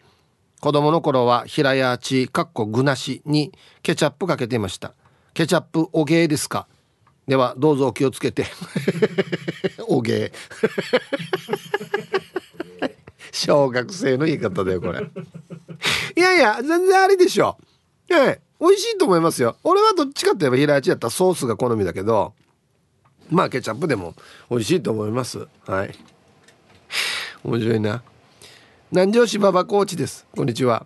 Speaker 1: 子供の頃は平屋チかっこ具なしにケチャップかけていました。ケチャップおげーですか？ではどうぞお気をつけて。おげ。ー 小学生の言い方だよこれ。いやいや全然ありでしょ。ええ美味しいと思いますよ。俺はどっちかって言えば平屋チやった。らソースが好みだけど。まあケチャップでも美味しいと思います。はい。面白いな。南城市馬場コーチです。こんにちは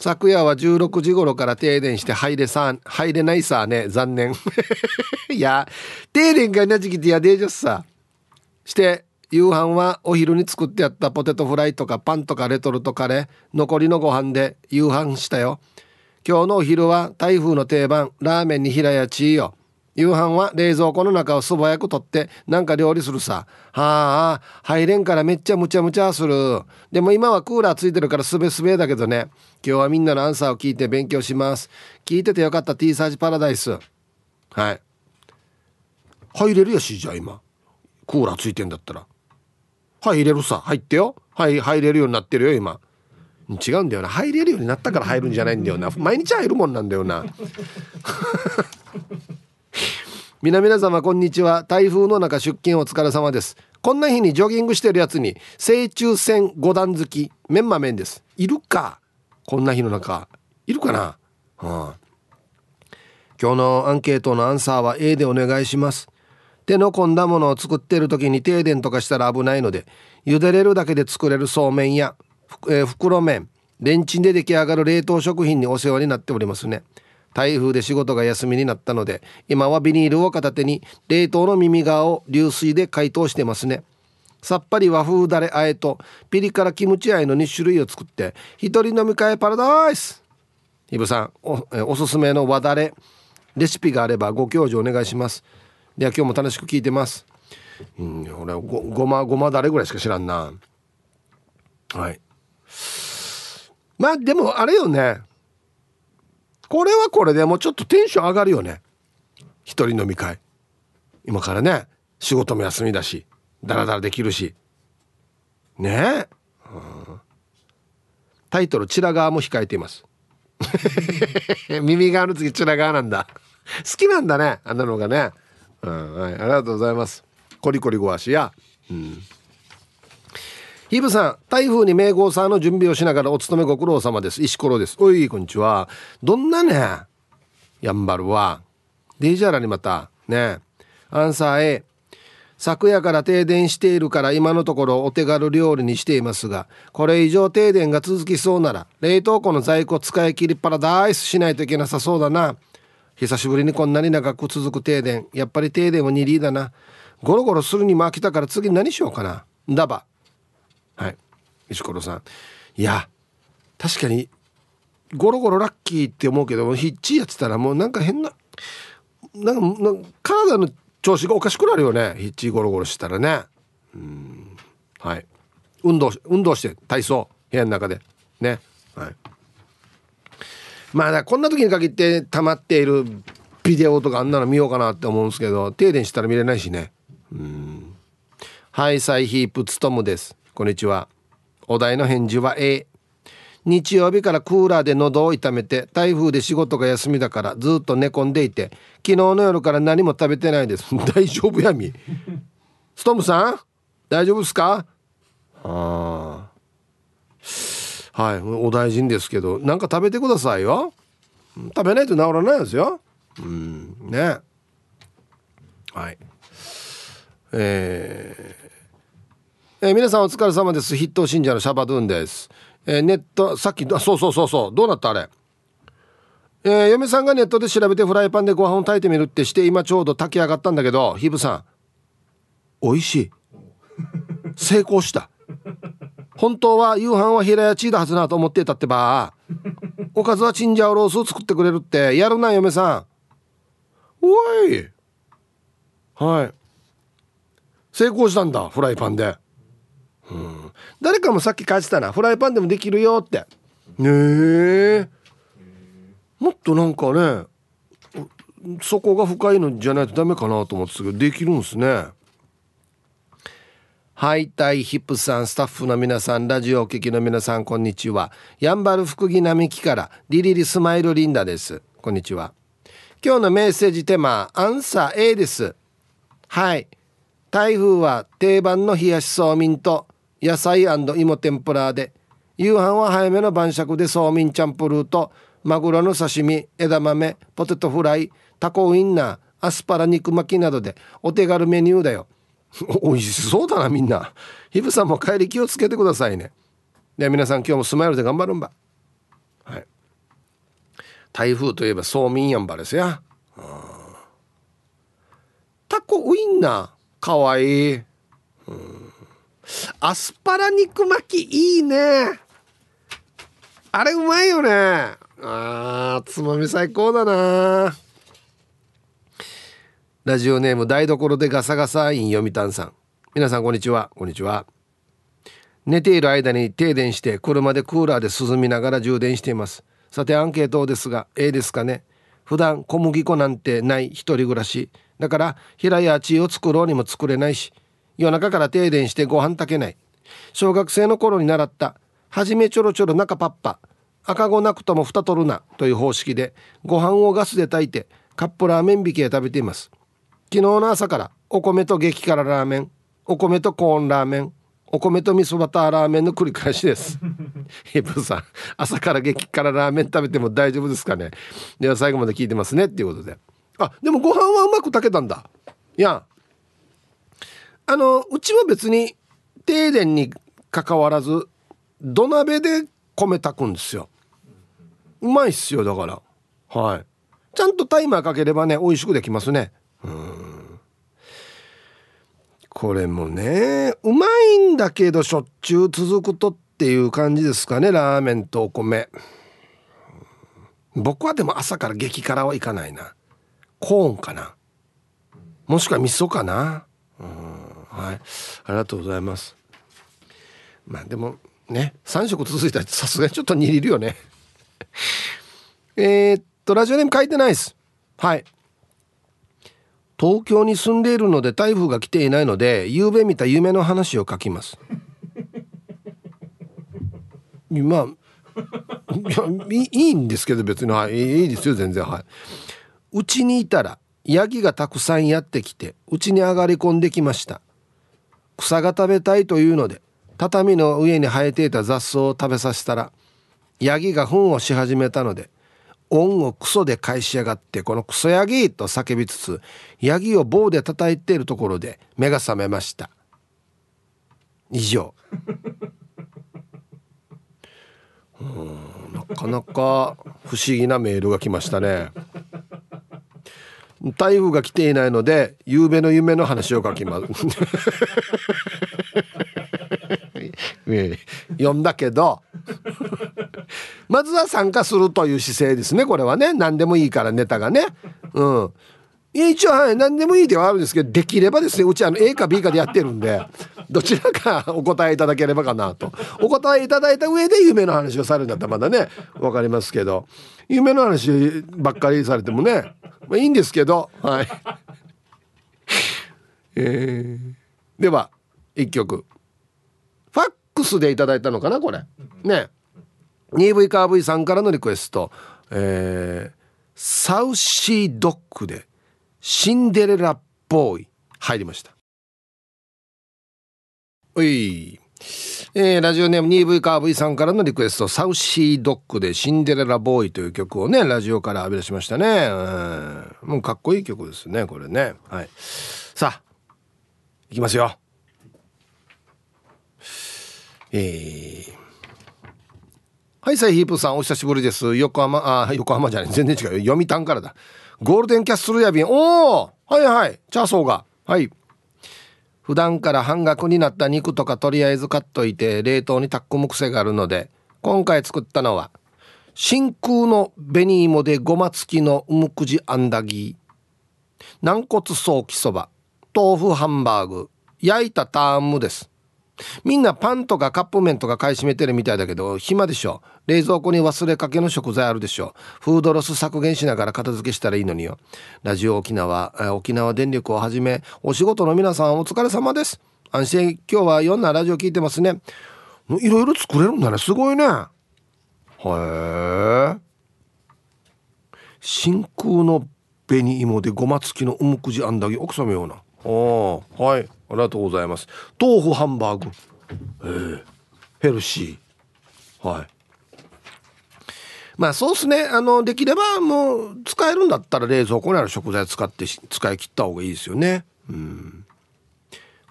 Speaker 1: 昨夜は16時頃から停電して入れさ入れないさね。残念。いや停電がいな時期ってやでじゃっさ。して夕飯はお昼に作ってやったポテトフライとかパンとかレトルトカレー。残りのご飯で夕飯したよ。今日のお昼は台風の定番ラーメンに平屋チーよ。夕飯は冷蔵庫の中を素早く取ってなんか料理するさ。はあ入れんからめっちゃむちゃむちゃする。でも今はクーラーついてるからすべすべだけどね。今日はみんなのアンサーを聞いて勉強します。聞いててよかった T サージパラダイス。はい。入れるやしじゃあ今。クーラーついてんだったら。入れるさ。入ってよ。はい入れるようになってるよ今。違うんだよな。入れるようになったから入るんじゃないんだよな。毎日入るもんなんだよな。皆皆様こんにちは。台風の中出勤お疲れ様です。こんな日にジョギングしてるやつに正中線5段好きメンマメンです。いるか？こんな日の中。いるかな、はあ、今日のアンケートのアンサーは A でお願いします。手の込んだものを作ってる時に停電とかしたら危ないので茹でれるだけで作れるそうめんや、えー、袋麺レンチンで出来上がる冷凍食品にお世話になっておりますね。台風で仕事が休みになったので今はビニールを片手に冷凍の耳側を流水で解凍してますね。さっぱり和風だれあえとピリ辛キムチあえの2種類を作って一人飲み会パラダイス。イブさんおおすすめの和だれレシピがあればご教授お願いします。では今日も楽しく聞いてます。うん俺ごごまごまだれぐらいしか知らんな。はい。まあでもあれよね。これはこれでもうちょっとテンション上がるよね。一人飲み会。今からね仕事も休みだしダラダラできるし。ねえ、うん、タイトル「チラ側」も控えています。耳側の次チラ側なんだ。好きなんだねあんなのがね、うんはい、ありがとうございます。コリコリご足や。うん。ヒブさん台風に名号さんの準備をしながらお勤めご苦労様です。石ころです。おいこんにちは。どんなねやんばるは。デイジャラにまたね。アンサー A 昨夜から停電しているから今のところお手軽料理にしていますがこれ以上停電が続きそうなら冷凍庫の在庫使い切りパラダイスしないといけなさそうだな。久しぶりにこんなに長く続く停電。やっぱり停電は2リだな。ゴロゴロするにも飽きたから次何しようかな。だばはい。石ころさん。いや確かにゴロゴロラッキーって思うけどヒッチーやってたらもうなんか変ななんかなんか体の調子がおかしくなるよね。ヒッチーゴロゴロしたらね。うん。はい。運動運動して体操。部屋の中で。ね。はい。まあこんな時に限って溜まっているビデオとかあんなの見ようかなって思うんですけど停電したら見れないしね。うん。はいサイヒープツトムです。こんにちは。お題の返事は A 日曜日からクーラーで喉を痛めて台風で仕事が休みだからずっと寝込んでいて昨日の夜から何も食べてないです。大丈夫やみ。ストームさん？大丈夫ですか？ああはいお大臣ですけどなんか食べてくださいよ。食べないと治らないですよ。うんね。はい。えー、えー、皆さんお疲れ様です。筆頭信者のシャバドゥンです。えー、ネットさっきそうそうそうそう。どうなったあれ？えー、嫁さんがネットで調べてフライパンでご飯を炊いてみるってして今ちょうど炊き上がったんだけどヒブさん。美味しい。成功した。本当は夕飯は平屋チーだはずなと思ってたってば。おかずはチンジャオロースを作ってくれるって。やるな嫁さん。おい。はい。成功したんだフライパンで。うん誰かもさっき書いてたなフライパンでもできるよってねえもっとなんかね底が深いのじゃないとダメかなと思ってたけどできるんですねはい、たいヒップさん、スタッフの皆さん、ラジオお聞きの皆さん、こんにちは。やんばる福木並木からリリリスマイルリンダです。こんにちは。今日のメッセージテーマ、アンサー A です。はい。台風は定番の冷やしそうみんと野菜芋天ぷらで。夕飯は早めの晩酌でそうみんチャンプルーとマグロの刺身枝豆ポテトフライタコウインナーアスパラ肉巻きなどでお手軽メニューだよ。美味しそうだなみんな。ヒブさんも帰り気をつけてくださいね。では皆さん今日もスマイルで頑張るんば。はい。台風といえばそうみんやんばですや。タコウインナーかわいい。うん。アスパラ肉巻きいいね。あれうまいよね。あーつまみ最高だな。ラジオネーム台所でガサガサイン読谷さん。皆さんこんにちは。こんにちは。寝ている間に停電して車でクーラーで涼みながら充電しています。さてアンケートですが A ですかね。普段小麦粉なんてない一人暮らし。だから平やチーを作ろうにも作れないし夜中から停電してご飯炊けない。小学生の頃に習った「はじめちょろちょろ中パッパ。赤子なくとも蓋取るな」という方式でご飯をガスで炊いてカップラーメン引きで食べています。昨日の朝からお米と激辛ラーメンお米とコーンラーメンお米と味噌バターラーメンの繰り返しです。ヒップさん朝から激辛ラーメン食べても大丈夫ですかね？では最後まで聞いてますねっていうことで。あでもご飯はうまく炊けたんだ。いやあのうちは別に停電にかかわらず土鍋で米炊くんですよ。うまいっすよだから。はい。ちゃんとタイマーかければね美味しくできますね。うん。これもねうまいんだけどしょっちゅう続くとっていう感じですかねラーメンとお米。僕はでも朝から激辛はいかないな。コーンかな。もしくは味噌かな。うん。はい。ありがとうございます。まあでもね3食続いたらさすがにちょっと煮るよね。えっとラジオネーム書いてないです。はい。東京に住んでいるので台風が来ていないので夕べ見た夢の話を書きます。まあいいんですけど別に、はい、いいですよ全然。はい。うちにいたらヤギがたくさんやってきてうちに上がり込んできました。草が食べたいというので畳の上に生えていた雑草を食べさせたらヤギが糞をし始めたので恩をクソで返しやがってこのクソヤギと叫びつつヤギを棒で叩いているところで目が覚めました。以上。うんなかなか不思議なメールが来ましたね。台風が来ていないので夕べの夢の話を書きます。読んだけど。まずは参加するという姿勢ですねこれはね。何でもいいからネタがね。うん。一応はい何でもいいではあるんですけどできればですねうちあの A か B かでやってるんでどちらかお答えいただければかなと。お答えいただいた上で夢の話をされるんだったらまだね分かりますけど。夢の話ばっかりされてもね、まあ、いいんですけどはい。えー、では1曲。ファックスでいただいたのかなこれ。ね。2V カー V さんからのリクエスト、えー、サウシードッグでシンデレラボーイ。入りました。おい、えー、ラジオネーム 2V カー V さんからのリクエストサウシードッグでシンデレラボーイという曲をねラジオから浴び出しましたねうんもうかっこいい曲ですねこれねはいさあいきますよえーはい、サイヒープさん、お久しぶりです。横浜、あ、横浜じゃない、全然違う。読谷からだ。ゴールデンキャッスルやびん。おおはいはい。チャーソーが。はい。普段から半額になった肉とかとりあえず買っといて、冷凍に炊くむ癖があるので、今回作ったのは、真空の紅芋でごま付きのうむくじあんだぎ、軟骨ソーキそば、豆腐ハンバーグ、焼いたターンムです。みんなパンとかカップ麺とか買い占めてるみたいだけど暇でしょ？冷蔵庫に忘れかけの食材あるでしょ？フードロス削減しながら片付けしたらいいのによ。ラジオ沖縄沖縄電力をはじめお仕事の皆さんお疲れ様です。安心。今日はいろんなラジオ聞いてますね。いろいろ作れるんだね。すごいね。へえ真空の紅芋でごま付きのうむくじあんだぎ奥様ような。おはい。ありがとうございます。豆腐ハンバーグ。えー、ヘルシー。はい。まあそうっすね。あのできればもう使えるんだったら冷蔵庫にある食材使って使い切った方がいいですよね。うん。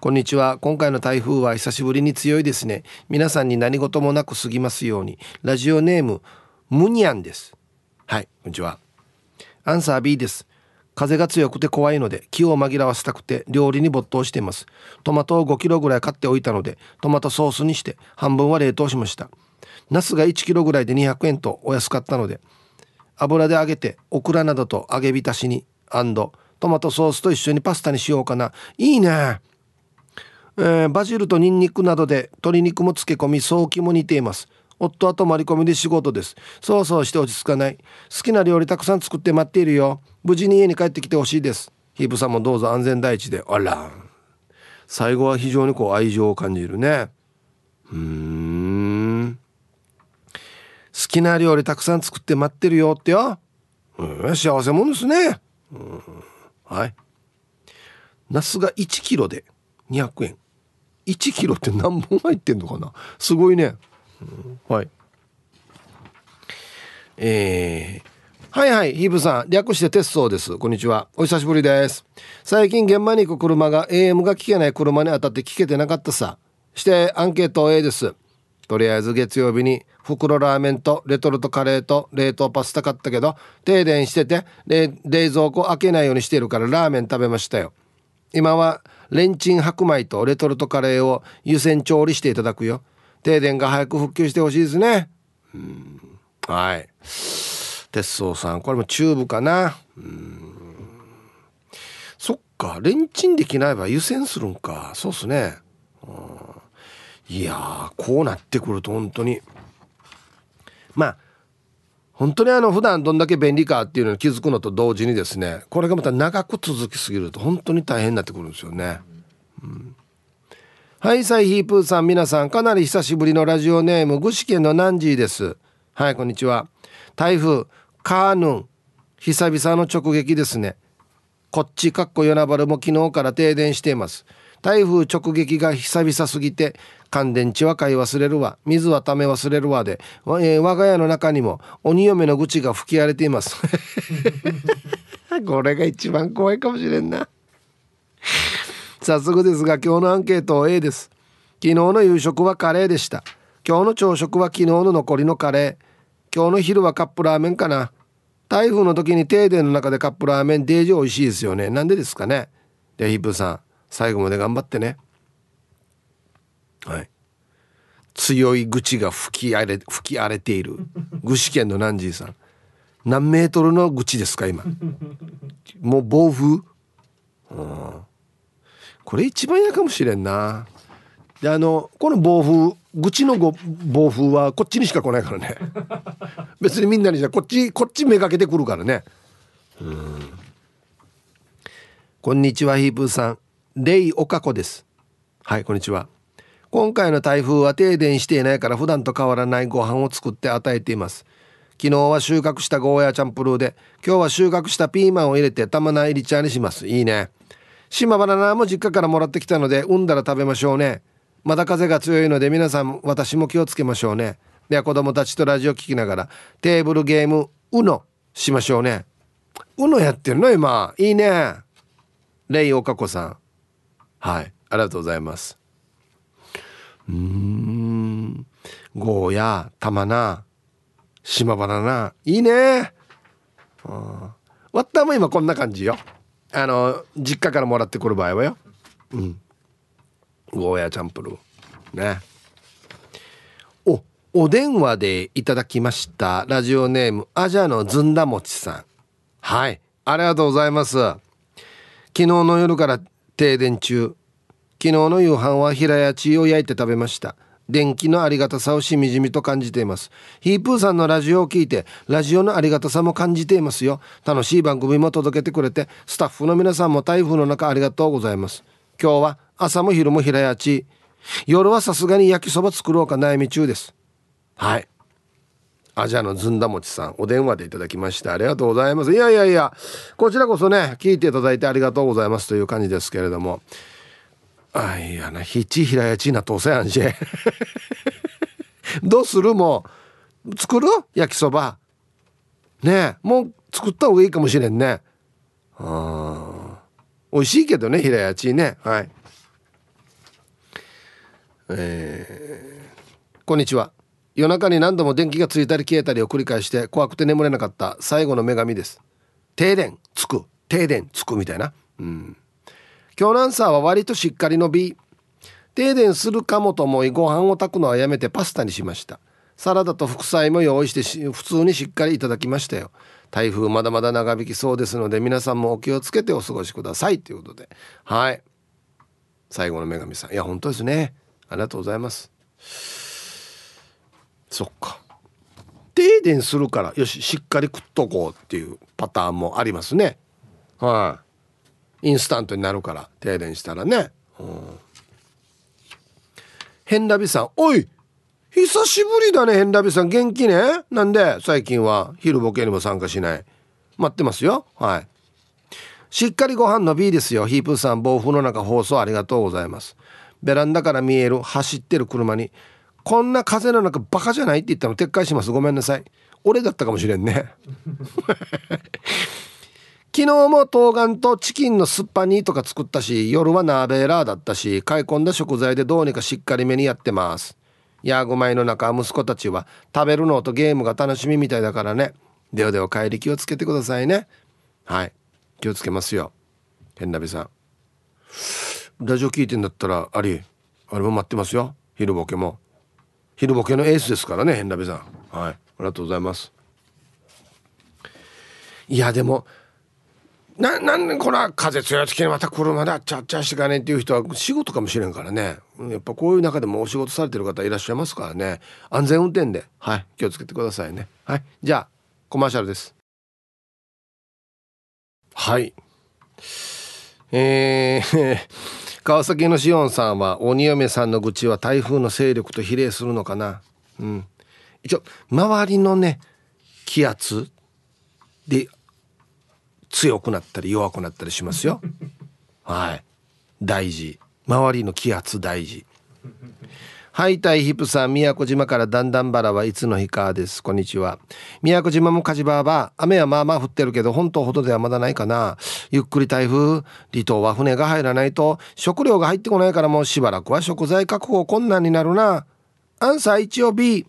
Speaker 1: こんにちは。今回の台風は久しぶりに強いですね。皆さんに何事もなく過ぎますように。ラジオネームムニャンです。はいこんにちは。アンサー B です。風が強くて怖いので気を紛らわせたくて料理に没頭しています。トマトを5キロぐらい買っておいたのでトマトソースにして半分は冷凍しました。ナスが1キロぐらいで200円とお安かったので油で揚げてオクラなどと揚げ浸しにトマトソースと一緒にパスタにしようかな。いいね！えー、バジルとニンニクなどで鶏肉も漬け込みソーキも似ています。夫は泊まり込みで仕事です。そうそうして落ち着かない。好きな料理たくさん作って待っているよ。無事に家に帰ってきてほしいです。ヒープさんもどうぞ安全第一で。あら。最後は非常にこう愛情を感じるね。うん。好きな料理たくさん作って待ってるよってよ、うん、幸せもんですね、うん、はい。ナスが1キロで200円。1キロって何本入ってんのかな。すごいね。はいえーはいはい、ヒブさん、略して鉄道です。こんにちは。お久しぶりです。最近現場に行く車が AM が聞けない車に当たって聞けてなかったさ。してアンケート A です。とりあえず月曜日に袋ラーメンとレトルトカレーと冷凍パスタ買ったけど、停電してて冷蔵庫開けないようにしてるからラーメン食べましたよ。今はレンチン白米とレトルトカレーを湯煎調理していただくよ。停電が早く復旧してほしいですね。うん。はい。鉄道さんこれもチューブかな。うん。そっかレンチンできない場合湯煎するんか。そうっすね。いやこうなってくると本当に。まあ本当にあの普段どんだけ便利かっていうのに気づくのと同時にですねこれがまた長く続きすぎると本当に大変になってくるんですよね。うん。はいサイヒープーさん皆さんかなり久しぶりのラジオネーム具志堅のナンジーです。はいこんにちは。台風カーヌン。久々の直撃ですね。こっちかっこ与那原も昨日から停電しています。台風直撃が久々すぎて乾電池は買い忘れるわ。水はため忘れるわで、えー、我が家の中にも鬼嫁の愚痴が吹き荒れています。これが一番怖いかもしれんな早速ですが今日のアンケート A です。昨日の夕食はカレーでした。今日の朝食は昨日の残りのカレー。今日の昼はカップラーメンかな。台風の時に停電の中でカップラーメンデージ美味しいですよね。なんでですかね。でヒップさん最後まで頑張ってね。はい。強い愚痴が吹き荒れ吹き荒れている。具志堅のナンジーさん。何メートルの愚痴ですか今。もう暴風？うんこれ一番嫌かもしれんな。であのこの暴風愚痴のご暴風はこっちにしか来ないからね。別にみんなにじゃこっちこっちめがけてくるからね。うん。こんにちはヒープーさん。レイオカコです。はいこんにちは。今回の台風は停電していないから普段と変わらないご飯を作って与えています。昨日は収穫したゴーヤチャンプルーで今日は収穫したピーマンを入れて玉菜入り茶にします。いいね。島バナナも実家からもらってきたので産んだら食べましょうね。まだ風が強いので皆さん私も気をつけましょうね。では子供たちとラジオ聞きながらテーブルゲーム UNO しましょうね。UNO やってるの今。いいね。レイオカコさん。はい。ありがとうございます。うん。ゴーヤ玉菜島バナナ。いいね。わったも今こんな感じよ。あの実家からもらってくる場合はよ。うん。ゴーヤチャンプルー。ね。おお電話でいただきました。ラジオネームアジャのずんだもちさん。はい。ありがとうございます。昨日の夜から停電中。昨日の夕飯は平屋チーを焼いて食べました。電気のありがたさをしみじみと感じています。ヒープーさんのラジオを聞いてラジオのありがたさも感じていますよ。楽しい番組も届けてくれてスタッフの皆さんも台風の中ありがとうございます。今日は朝も昼も平屋ち夜はさすがに焼きそば作ろうか悩み中です。はい。アジアのずんだもちさんお電話でいただきましてありがとうございます。いやいやいやこちらこそね聞いていただいてありがとうございますという感じですけれども。あいやなひちひらやちなとせやんし どうするもう？作る？焼きそば。ねえもう作った方がいいかもしれんね。あ美味しいけどねひらやちね。はい。えー、こんにちは。夜中に何度も電気がついたり消えたりを繰り返して怖くて眠れなかった最後の女神です。停電つく。停電つくみたいな。うん。今日のアンサーは割としっかりの B 停電するかもと思いご飯を炊くのはやめてパスタにしました。サラダと副菜も用意して普通にしっかりいただきましたよ。台風まだまだ長引きそうですので皆さんもお気をつけてお過ごしください。ということで。はい。最後の女神さん。いや本当ですね。ありがとうございます。そっか。停電するからよししっかり食っとこうっていうパターンもありますね。はい、インスタントになるから停電したらね、うん、変ラビさんおい久しぶりだね変ラビさん。元気ね？なんで？最近は。昼ボケにも参加しない。待ってますよ。はい。しっかりご飯の B ですよ。ヒープーさん暴風の中放送ありがとうございます。ベランダから見える走ってる車にこんな風の中バカじゃないって言ったの撤回します。ごめんなさい。俺だったかもしれんね。昨日も冬瓜とチキンのスッパ煮とか作ったし夜はナーベーラーだったし買い込んだ食材でどうにかしっかりめにやってます。ヤーゴ米の中息子たちは食べるのとゲームが楽しみみたいだからね。ではでは帰り気をつけてくださいね。はい。気をつけますよ。変なべさん。ラジオ聞いてんだったらありあれも待ってますよ。昼ボケも。昼ボケのエースですからね変なべさん。はい。ありがとうございます。いやでもななんでこれは風強い時にまた車であっちゃあっちゃしてかねっていう人は仕事かもしれんからね。やっぱこういう中でもお仕事されてる方いらっしゃいますからね。安全運転で。はい。気をつけてくださいね。はい。じゃあコマーシャルです。はい。えー 川崎のしおんさんは鬼嫁さんの愚痴は台風の勢力と比例するのかな。うん。一応周りのね気圧で強くなったり弱くなったりしますよ。はい。大事。周りの気圧大事。はいたいヒップさん。宮古島からだんだんバラはいつの日かです。こんにちは。宮古島も火事場は雨はまあまあ降ってるけど本島ほどではまだないかな。ゆっくり台風離島は船が入らないと食料が入ってこないからもうしばらくは食材確保困難になるな。アンサー一応 B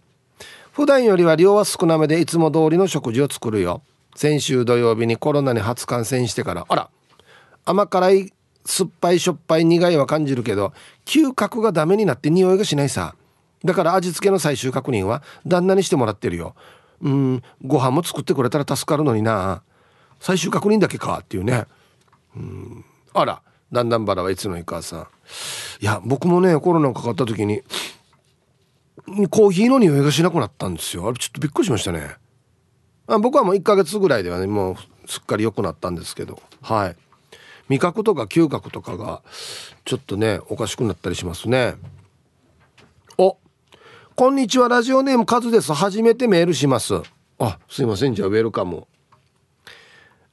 Speaker 1: 普段よりは量は少なめでいつも通りの食事を作るよ先週土曜日にコロナに初感染してからあら甘辛い酸っぱいしょっぱい苦いは感じるけど嗅覚がダメになって匂いがしないさ。だから味付けの最終確認は旦那にしてもらってるよ。うんご飯も作ってくれたら助かるのにな。最終確認だけかっていうね。うんあらだんだんバラはいつのいかさ。んいや僕もねコロナかかった時にコーヒーの匂いがしなくなったんですよ。あれちょっとびっくりしましたね。あ僕はもう1ヶ月ぐらいではねもうすっかり良くなったんですけど。はい。味覚とか嗅覚とかがちょっとねおかしくなったりしますね。おこんにちは。ラジオネームカズです。初めてメールします。あすいません。じゃあウェルカム。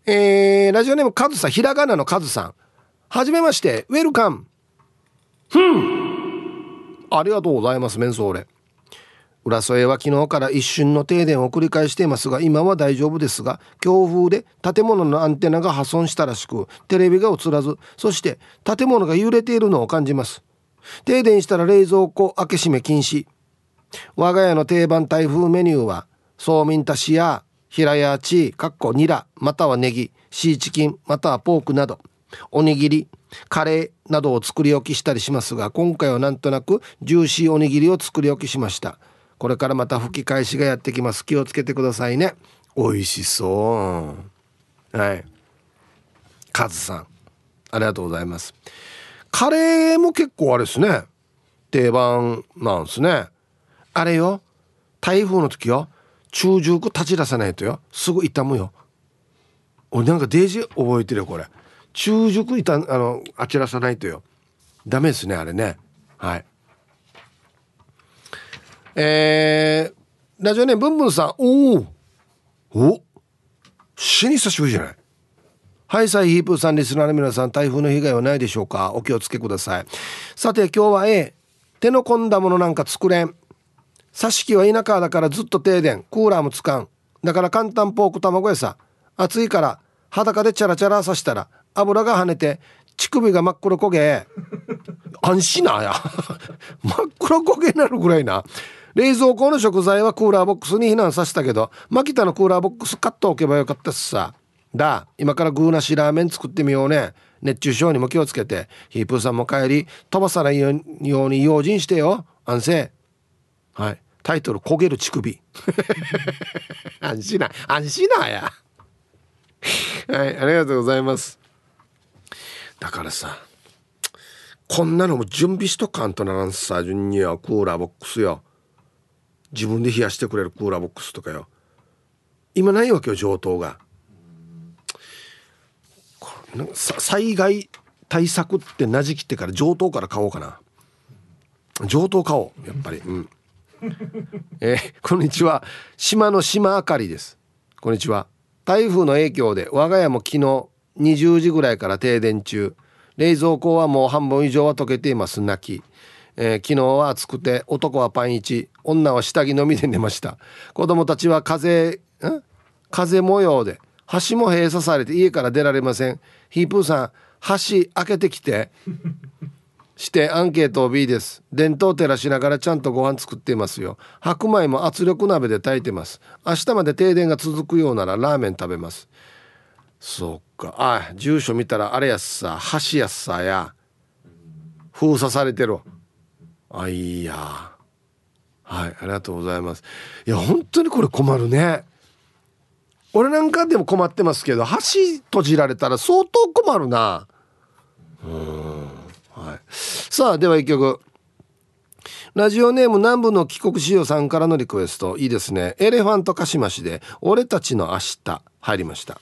Speaker 1: えー、ラジオネームカズさん。ひらがなのカズさん。はじめまして。ウェルカム。ふん。ありがとうございます。メンソーレ。浦添は昨日から一瞬の停電を繰り返していますが今は大丈夫ですが強風で建物のアンテナが破損したらしくテレビが映らずそして建物が揺れているのを感じます。停電したら冷蔵庫開け閉め禁止。我が家の定番台風メニューはそうみんたしや平屋チーかっこニラまたはネギシーチキンまたはポークなどおにぎりカレーなどを作り置きしたりしますが今回はなんとなくジューシーおにぎりを作り置きしました。これからまた吹き返しがやってきます。気をつけてくださいね。美味しそう。はい。カズさん。ありがとうございます。カレーも結構あれですね。定番なんですね。あれよ。台風の時よ。中熟立ち出さないとよ。すぐ傷むよ。俺なんかデージ覚えてるよこれ。中熟いたあのあちらさないとよ。ダメですねあれね。はい。えー、ラジオネームブンブンさん。おおお。死に久しぶりじゃない。はいサイヒープーさんリスナーの皆さん台風の被害はないでしょうか？お気をつけください。さて今日は A 手の込んだものなんか作れん。挿し木は田舎だからずっと停電。クーラーもつかん。だから簡単ポーク卵屋さ。暑いから裸でチャラチャラさしたら油が跳ねて乳首が真っ黒焦げ。安心なや。真っ黒焦げになるぐらいな。冷蔵庫の食材はクーラーボックスに避難させたけどマキタのクーラーボックス買っておけばよかったっすさ。だ今からグーなしラーメン作ってみようね。熱中症にも気をつけて。ヒープーさんも帰り飛ばさないように用心してよ。安静。はい。タイトル「焦げる乳首」安心な安心なや。はいありがとうございます。だからさこんなのも準備しとかんとならんさ順にはクーラーボックスよ。自分で冷やしてくれるクーラーボックスとかよ。今ないわけよ上等が。災害対策ってなじきってから上等から買おうかな。上等買おうやっぱり。うん。えー、こんにちは。島の島あかりです。こんにちは。台風の影響で我が家も昨日20時ぐらいから停電中。冷蔵庫はもう半分以上は溶けています泣き。えー、昨日は暑くて男はパン1女は下着のみで寝ました。子供たちは風ん風模様で橋も閉鎖されて家から出られません。ヒープーさん橋開けてきてしてアンケートを B です。伝統照らしながらちゃんとご飯作っていますよ。白米も圧力鍋で炊いてます。明日まで停電が続くようならラーメン食べます。そっか。あ住所見たらあれやっさ橋やっさや。封鎖されてるわ。あいや。はいありがとうございます。いや本当にこれ困るね。俺なんかでも困ってますけど橋閉じられたら相当困るな。うんはい。さあでは一曲。ラジオネーム南部の帰国子女さんからのリクエスト。いいですね。エレファントカシマシで俺たちの明日。入りました。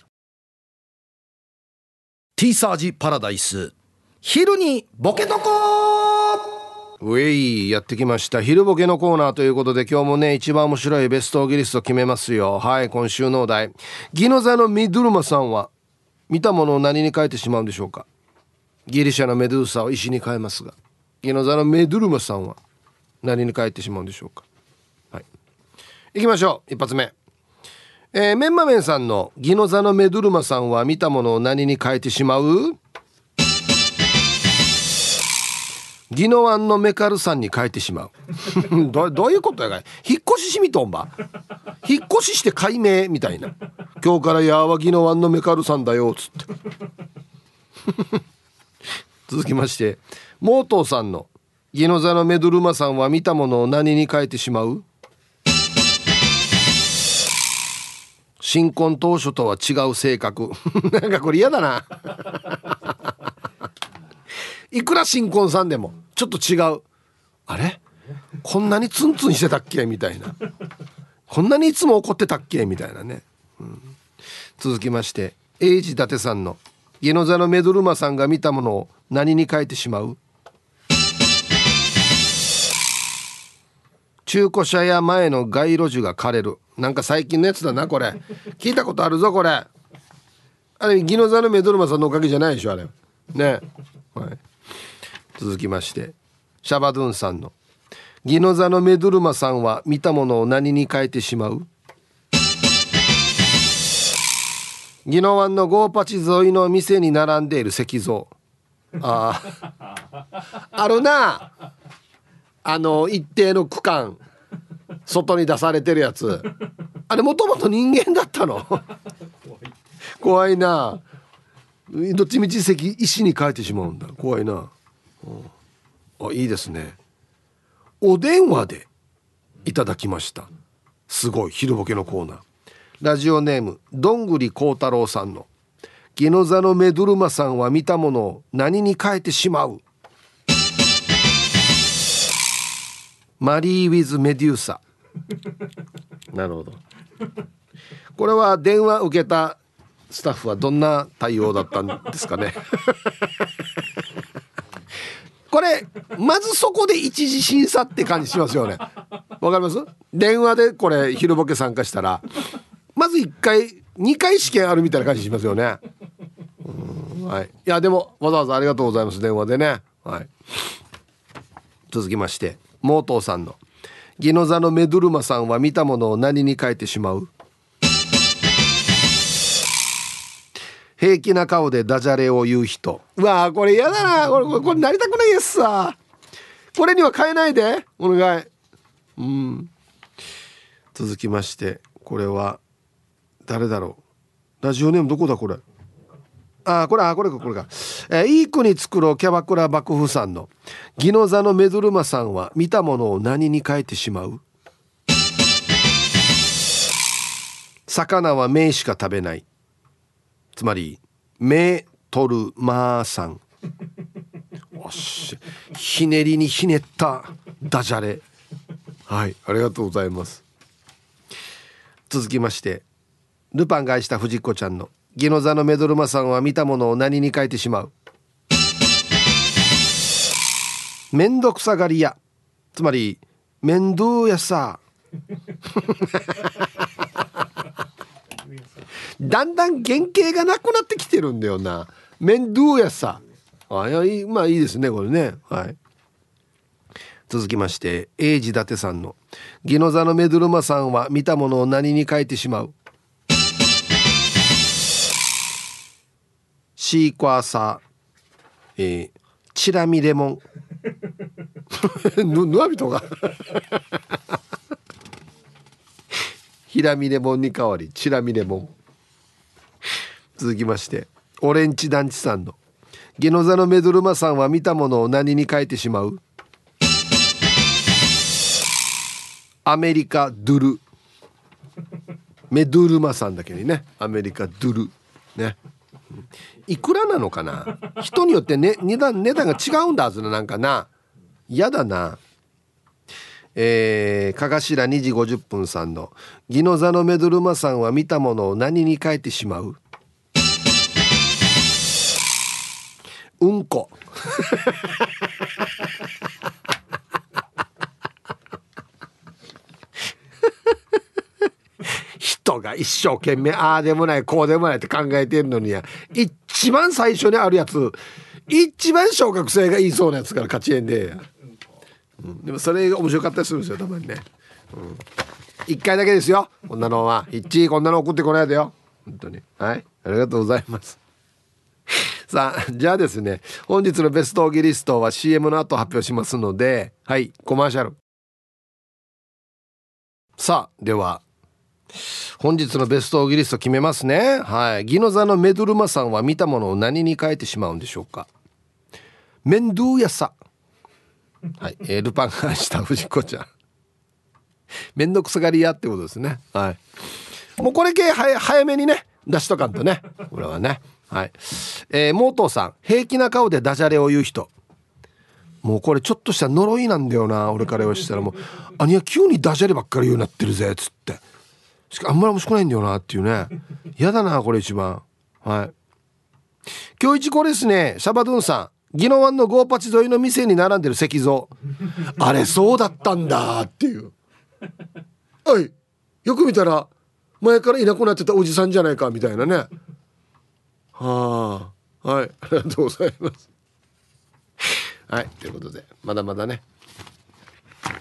Speaker 3: ティーサージパラダイス。昼にボケとこ
Speaker 1: ウェイやってきました。昼ボケのコーナーということで今日もね一番面白いベストギリスト決めますよ。はい今週のお題。ギノザのミドルマさんは見たものを何に変えてしまうんでしょうか？ギリシャのメドゥーサを石に変えますが。ギノザのメドゥルマさんは何に変えてしまうんでしょうか？はい。行きましょう。一発目。えー、メンマメンさんのギノザのメドゥルマさんは見たものを何に変えてしまう？宜野湾のメカル山に変えてしまう。どういうことやかい？引っ越ししみとんば？引っ越しして解明みたいな。今日からやわ宜野湾のメカル山だよっつって。続きましてモートーさんの宜野座のメドルマさんは見たものを何に変えてしまう？新婚当初とは違う性格。なんかこれ嫌だな。いくら新婚さんでもちょっと違う。あれ？こんなにツンツンしてたっけ？みたいな。こんなにいつも怒ってたっけ？みたいなね、うん、続きまして英治伊達さんの家の座のメドルマさんが見たものを何に変えてしまう？中古車屋前の街路樹が枯れる。なんか最近のやつだなこれ。聞いたことあるぞこれ。あれギノザのメドルマさんのおかげじゃないでしょあれ。ね、はい、続きましてシャバドゥンさんの「ギノザのメドルマさんは見たものを何に変えてしまう?」宜野湾のゴーパチ沿いの店に並んでいる石像。ああ あるな。あの一定の区間外に出されてるやつ。あれもともと人間だったの？怖い。な。どっちみち石石に変えてしまうんだ。怖いな、うん、あいいですね。お電話でいただきました。すごい。昼ボケのコーナー。ラジオネームどんぐりこうたろうさんの「ギノザのメドルマさんは見たものを何に変えてしまう」マリー・ウィズ・メデューサ。なるほど。これは電話受けたスタッフはどんな対応だったんですかねこれまずそこで一次審査って感じしますよね。わかります？電話でこれ昼ボケ参加したらまず1回2回試験あるみたいな感じしますよね。はい、いやでもわざわざありがとうございます電話でね。はい。続きましてモートーさんの「ギノザのメドゥルマさんは見たものを何に変えてしまう?」平気な顔でダジャレを言う人。うわこれ嫌だな。これこれなりたくないやつさ。これには変えないで。お願い。うん。続きましてこれは誰だろう。ラジオネームどこだこれ。あこれあこれかこれか、えー、いい国作ろうキャバクラ幕府さんの。ギノザのメドルマさんは見たものを何に変えてしまう。魚は目しか食べないつまり目取るまーさん。おしひねりにひねったダジャレ。はいありがとうございます。続きましてルパンが愛した藤子ちゃんのギノザのメドルマさんは見たものを何に変えてしまう？めんどくさがり屋。つまり面倒やさ。だんだん原型がなくなってきてるんだよな。面倒やさ。あいやまあいいですねこれね。はい。続きまして英治伊達さんの「ギノザのメドルマさんは見たものを何に変えてしまう?」シークワーサー、えー、チラミレモン。ぬぬわびとが ヒラミレモンに代わりチラミレモン続きましてオレンジ団地さんのゲノザのメドルマさんは見たものを何に変えてしまう？アメリカドゥル。メドゥルマさんだけにねアメリカドゥル。ね。いくらなのかな？人によって、ね、値段値段が違うんだはずななんかな。嫌だな。えー、かがしら2時50分さんの「ギノザのメドルマさんは見たものを何に変えてしまう?」うんこ。人が一生懸命ああでもないこうでもないって考えてるのにや。一番最初にあるやつ。一番小学生が言いそうなやつから勝ちえんで、うん、でもそれが面白かったりするんですよたまにね、うん、1回だけですよ。こんなのは。一こんなの送ってこないでよ。本当に。はい。ありがとうございます。さあじゃあですね。本日のベストオギリストは CM の後発表しますのではい。コマーシャル。さあでは本日のベストオギリスト決めますね。はい。ギノザのメドルマさんは見たものを何に変えてしまうんでしょうか。メンドゥーヤサ。はい、えー、ルパンがした藤子ちゃん。めんどくさがり屋ってことですね。はい。もうこれ系早めにね出しとかんとね。これはね。はい。えー、モートーさん。平気な顔でダジャレを言う人。もうこれちょっとした呪いなんだよな俺から言わしたら。もう「兄は急にダジャレばっかり言うなってるぜ」っつって。しかあんまり面白くないんだよなっていうね。嫌だなこれ一番。はい。今日一これですねシャバドゥンさん。宜野湾のゴーパチ沿いの店に並んでる石像。あれそうだったんだっていう。おいよく見たら前からいなくなってたおじさんじゃないかみたいなね。はあはいありがとうございます。はいということでまだまだね。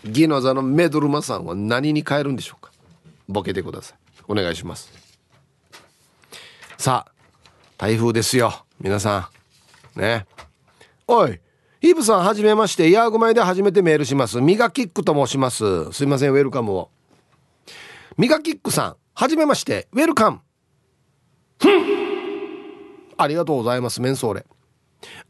Speaker 1: ギノザのメドルマさんは何に変えるんでしょうか。ボケてください。お願いします。さあ台風ですよ皆さん。ね。おいヒープさんはじめまして。ヤーグマで初めてメールします。ミガキックと申します。すいませんウェルカムを。ミガキックさんはじめまして。ウェルカム。ありがとうございますメンソーレ。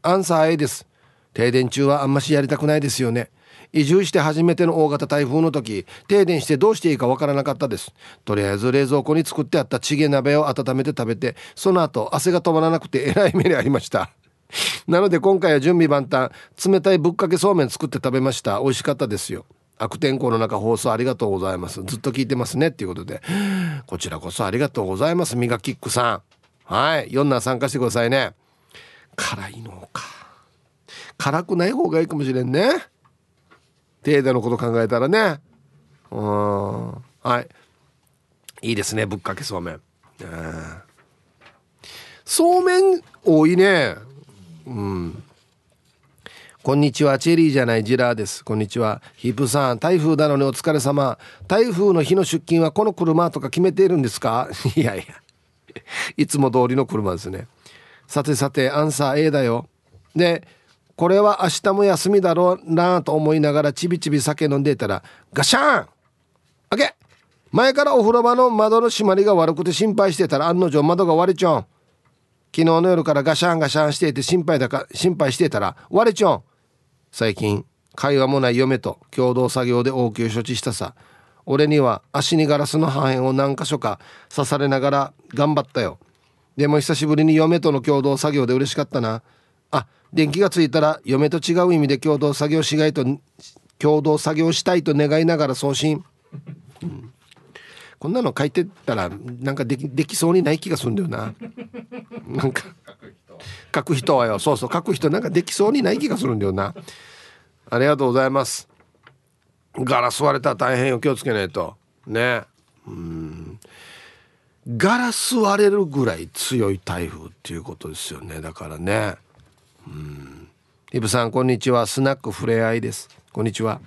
Speaker 1: アンサー A です。停電中はあんましやりたくないですよね。移住して初めての大型台風の時停電してどうしていいかわからなかったです。とりあえず冷蔵庫に作ってあったチゲ鍋を温めて食べてその後汗が止まらなくてえらい目にありました。なので今回は準備万端。冷たいぶっかけそうめん作って食べました。美味しかったですよ。悪天候の中放送ありがとうございます。ずっと聞いてますねっていうことで。こちらこそありがとうございます。ミガキックさん。はい。4な参加してくださいね。辛いのか。辛くない方がいいかもしれんね。停電のこと考えたらね。うん。はい。いいですね。ぶっかけそうめん。そうめん多いね。うん。こんにちはチェリーじゃないジラーです。こんにちはヒープさん。台風なのにお疲れ様。台風の日の出勤はこの車とか決めているんですか？いやいや。いつも通りの車ですね。さてさてアンサー A だよ。でこれは明日も休みだろうなと思いながらちびちび酒飲んでいたらガシャン!開け前からお風呂場の窓の閉まりが悪くて心配してたら案の定窓が割れちゃう。昨日の夜からガシャンガシャンしていて心配だか心配してたら割れちゃうん。最近会話もない嫁と共同作業で応急処置したさ。俺には足にガラスの破片を何箇所か刺されながら頑張ったよ。でも久しぶりに嫁との共同作業で嬉しかったな。あ電気がついたら嫁と違う意味で共同作業しがいと共同作業したいと願いながら送信、うん、こんなの書いてたらなんかできできそうにない気がするんだよな。なんか書く人はよ。そうそう書く人なんかできそうにない気がするんだよな。ありがとうございます。ガラス割れたら大変よ。気をつけないと。ね。うん。ガラス割れるぐらい強い台風っていうことですよね。だからね。うん。イブさんこんにちは。スナックふれあいです。こんにちは。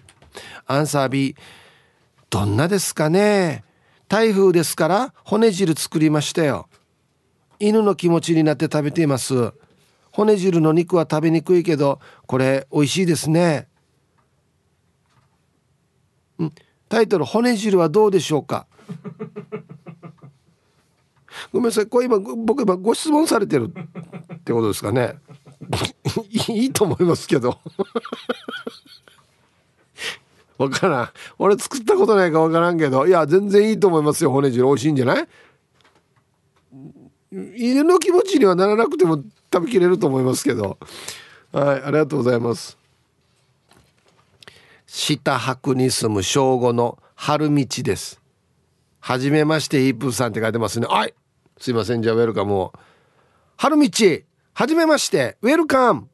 Speaker 1: アンサー B どんなですかね。台風ですから骨汁作りましたよ。犬の気持ちになって食べています。骨汁の肉は食べにくいけどこれ美味しいですね。ん。タイトル骨汁はどうでしょうか？ごめんなさい。これ今僕今ご質問されてるってことですかね。いいと思いますけど。わからん。俺作ったことないかわからんけど。いや全然いいと思いますよ。骨汁美味しいんじゃない？犬の気持ちにはならなくても食べきれると思いますけど。はいありがとうございます。下白に住む正午の春道です。はじめましてイープーさんって書いてますね。はいすいません。じゃあウェルカムを。春道はじめまして。ウェルカム。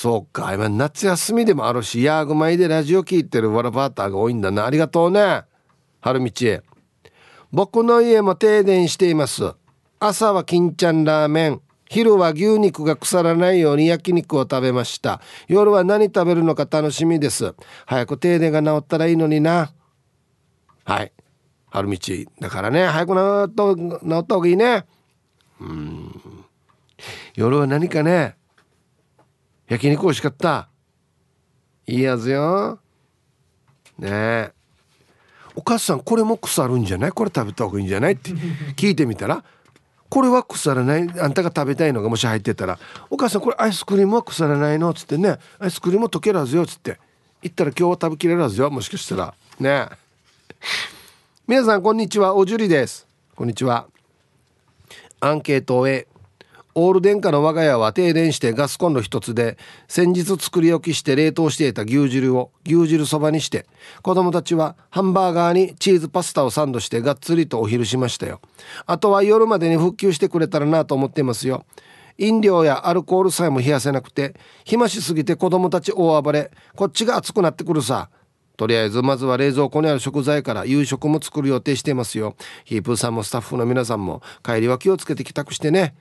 Speaker 1: そうか。今夏休みでもあるしヤーグマイでラジオ聞いてるワラバーターが多いんだな。ありがとうね。春道僕の家も停電しています。朝は金ちゃんラーメン。昼は牛肉が腐らないように焼肉を食べました。夜は何食べるのか楽しみです。早く停電が治ったらいいのにな。はい。春道だからね。早く治った方がいいね。うん。夜は何かね焼肉美味しかった。いいやつよ。ね。えお母さんこれも腐るんじゃない？これ食べた方がいいんじゃない？って聞いてみたらこれは腐らない。あんたが食べたいのがもし入ってたら「お母さんこれアイスクリームは腐らないの?」っつってね「アイスクリーム溶けるはずよ」っつって。言ったら今日は食べきれるはずよ。もしかしたら。ね。皆さんこんにちは。おじゅりです。こんにちは。アンケートを終えオール電化の我が家は停電してガスコンロ一つで先日作り置きして冷凍していた牛汁を牛汁そばにして子供たちはハンバーガーにチーズパスタをサンドしてがっつりとお昼しましたよ。あとは夜までに復旧してくれたらなと思っていますよ。飲料やアルコールさえも冷やせなくて暇しすぎて子供たち大暴れ。こっちが熱くなってくるさ。とりあえずまずは冷蔵庫にある食材から夕食も作る予定していますよ。ヒープーさんもスタッフの皆さんも帰りは気をつけて帰宅してね。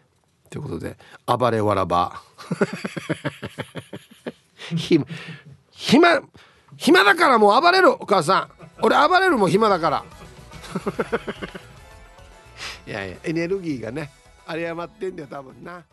Speaker 1: ということで暴れわらば。暇暇暇だからもう暴れるお母さん。俺暴れるも暇だから。いやいやエネルギーがね有り余ってんだよ多分な。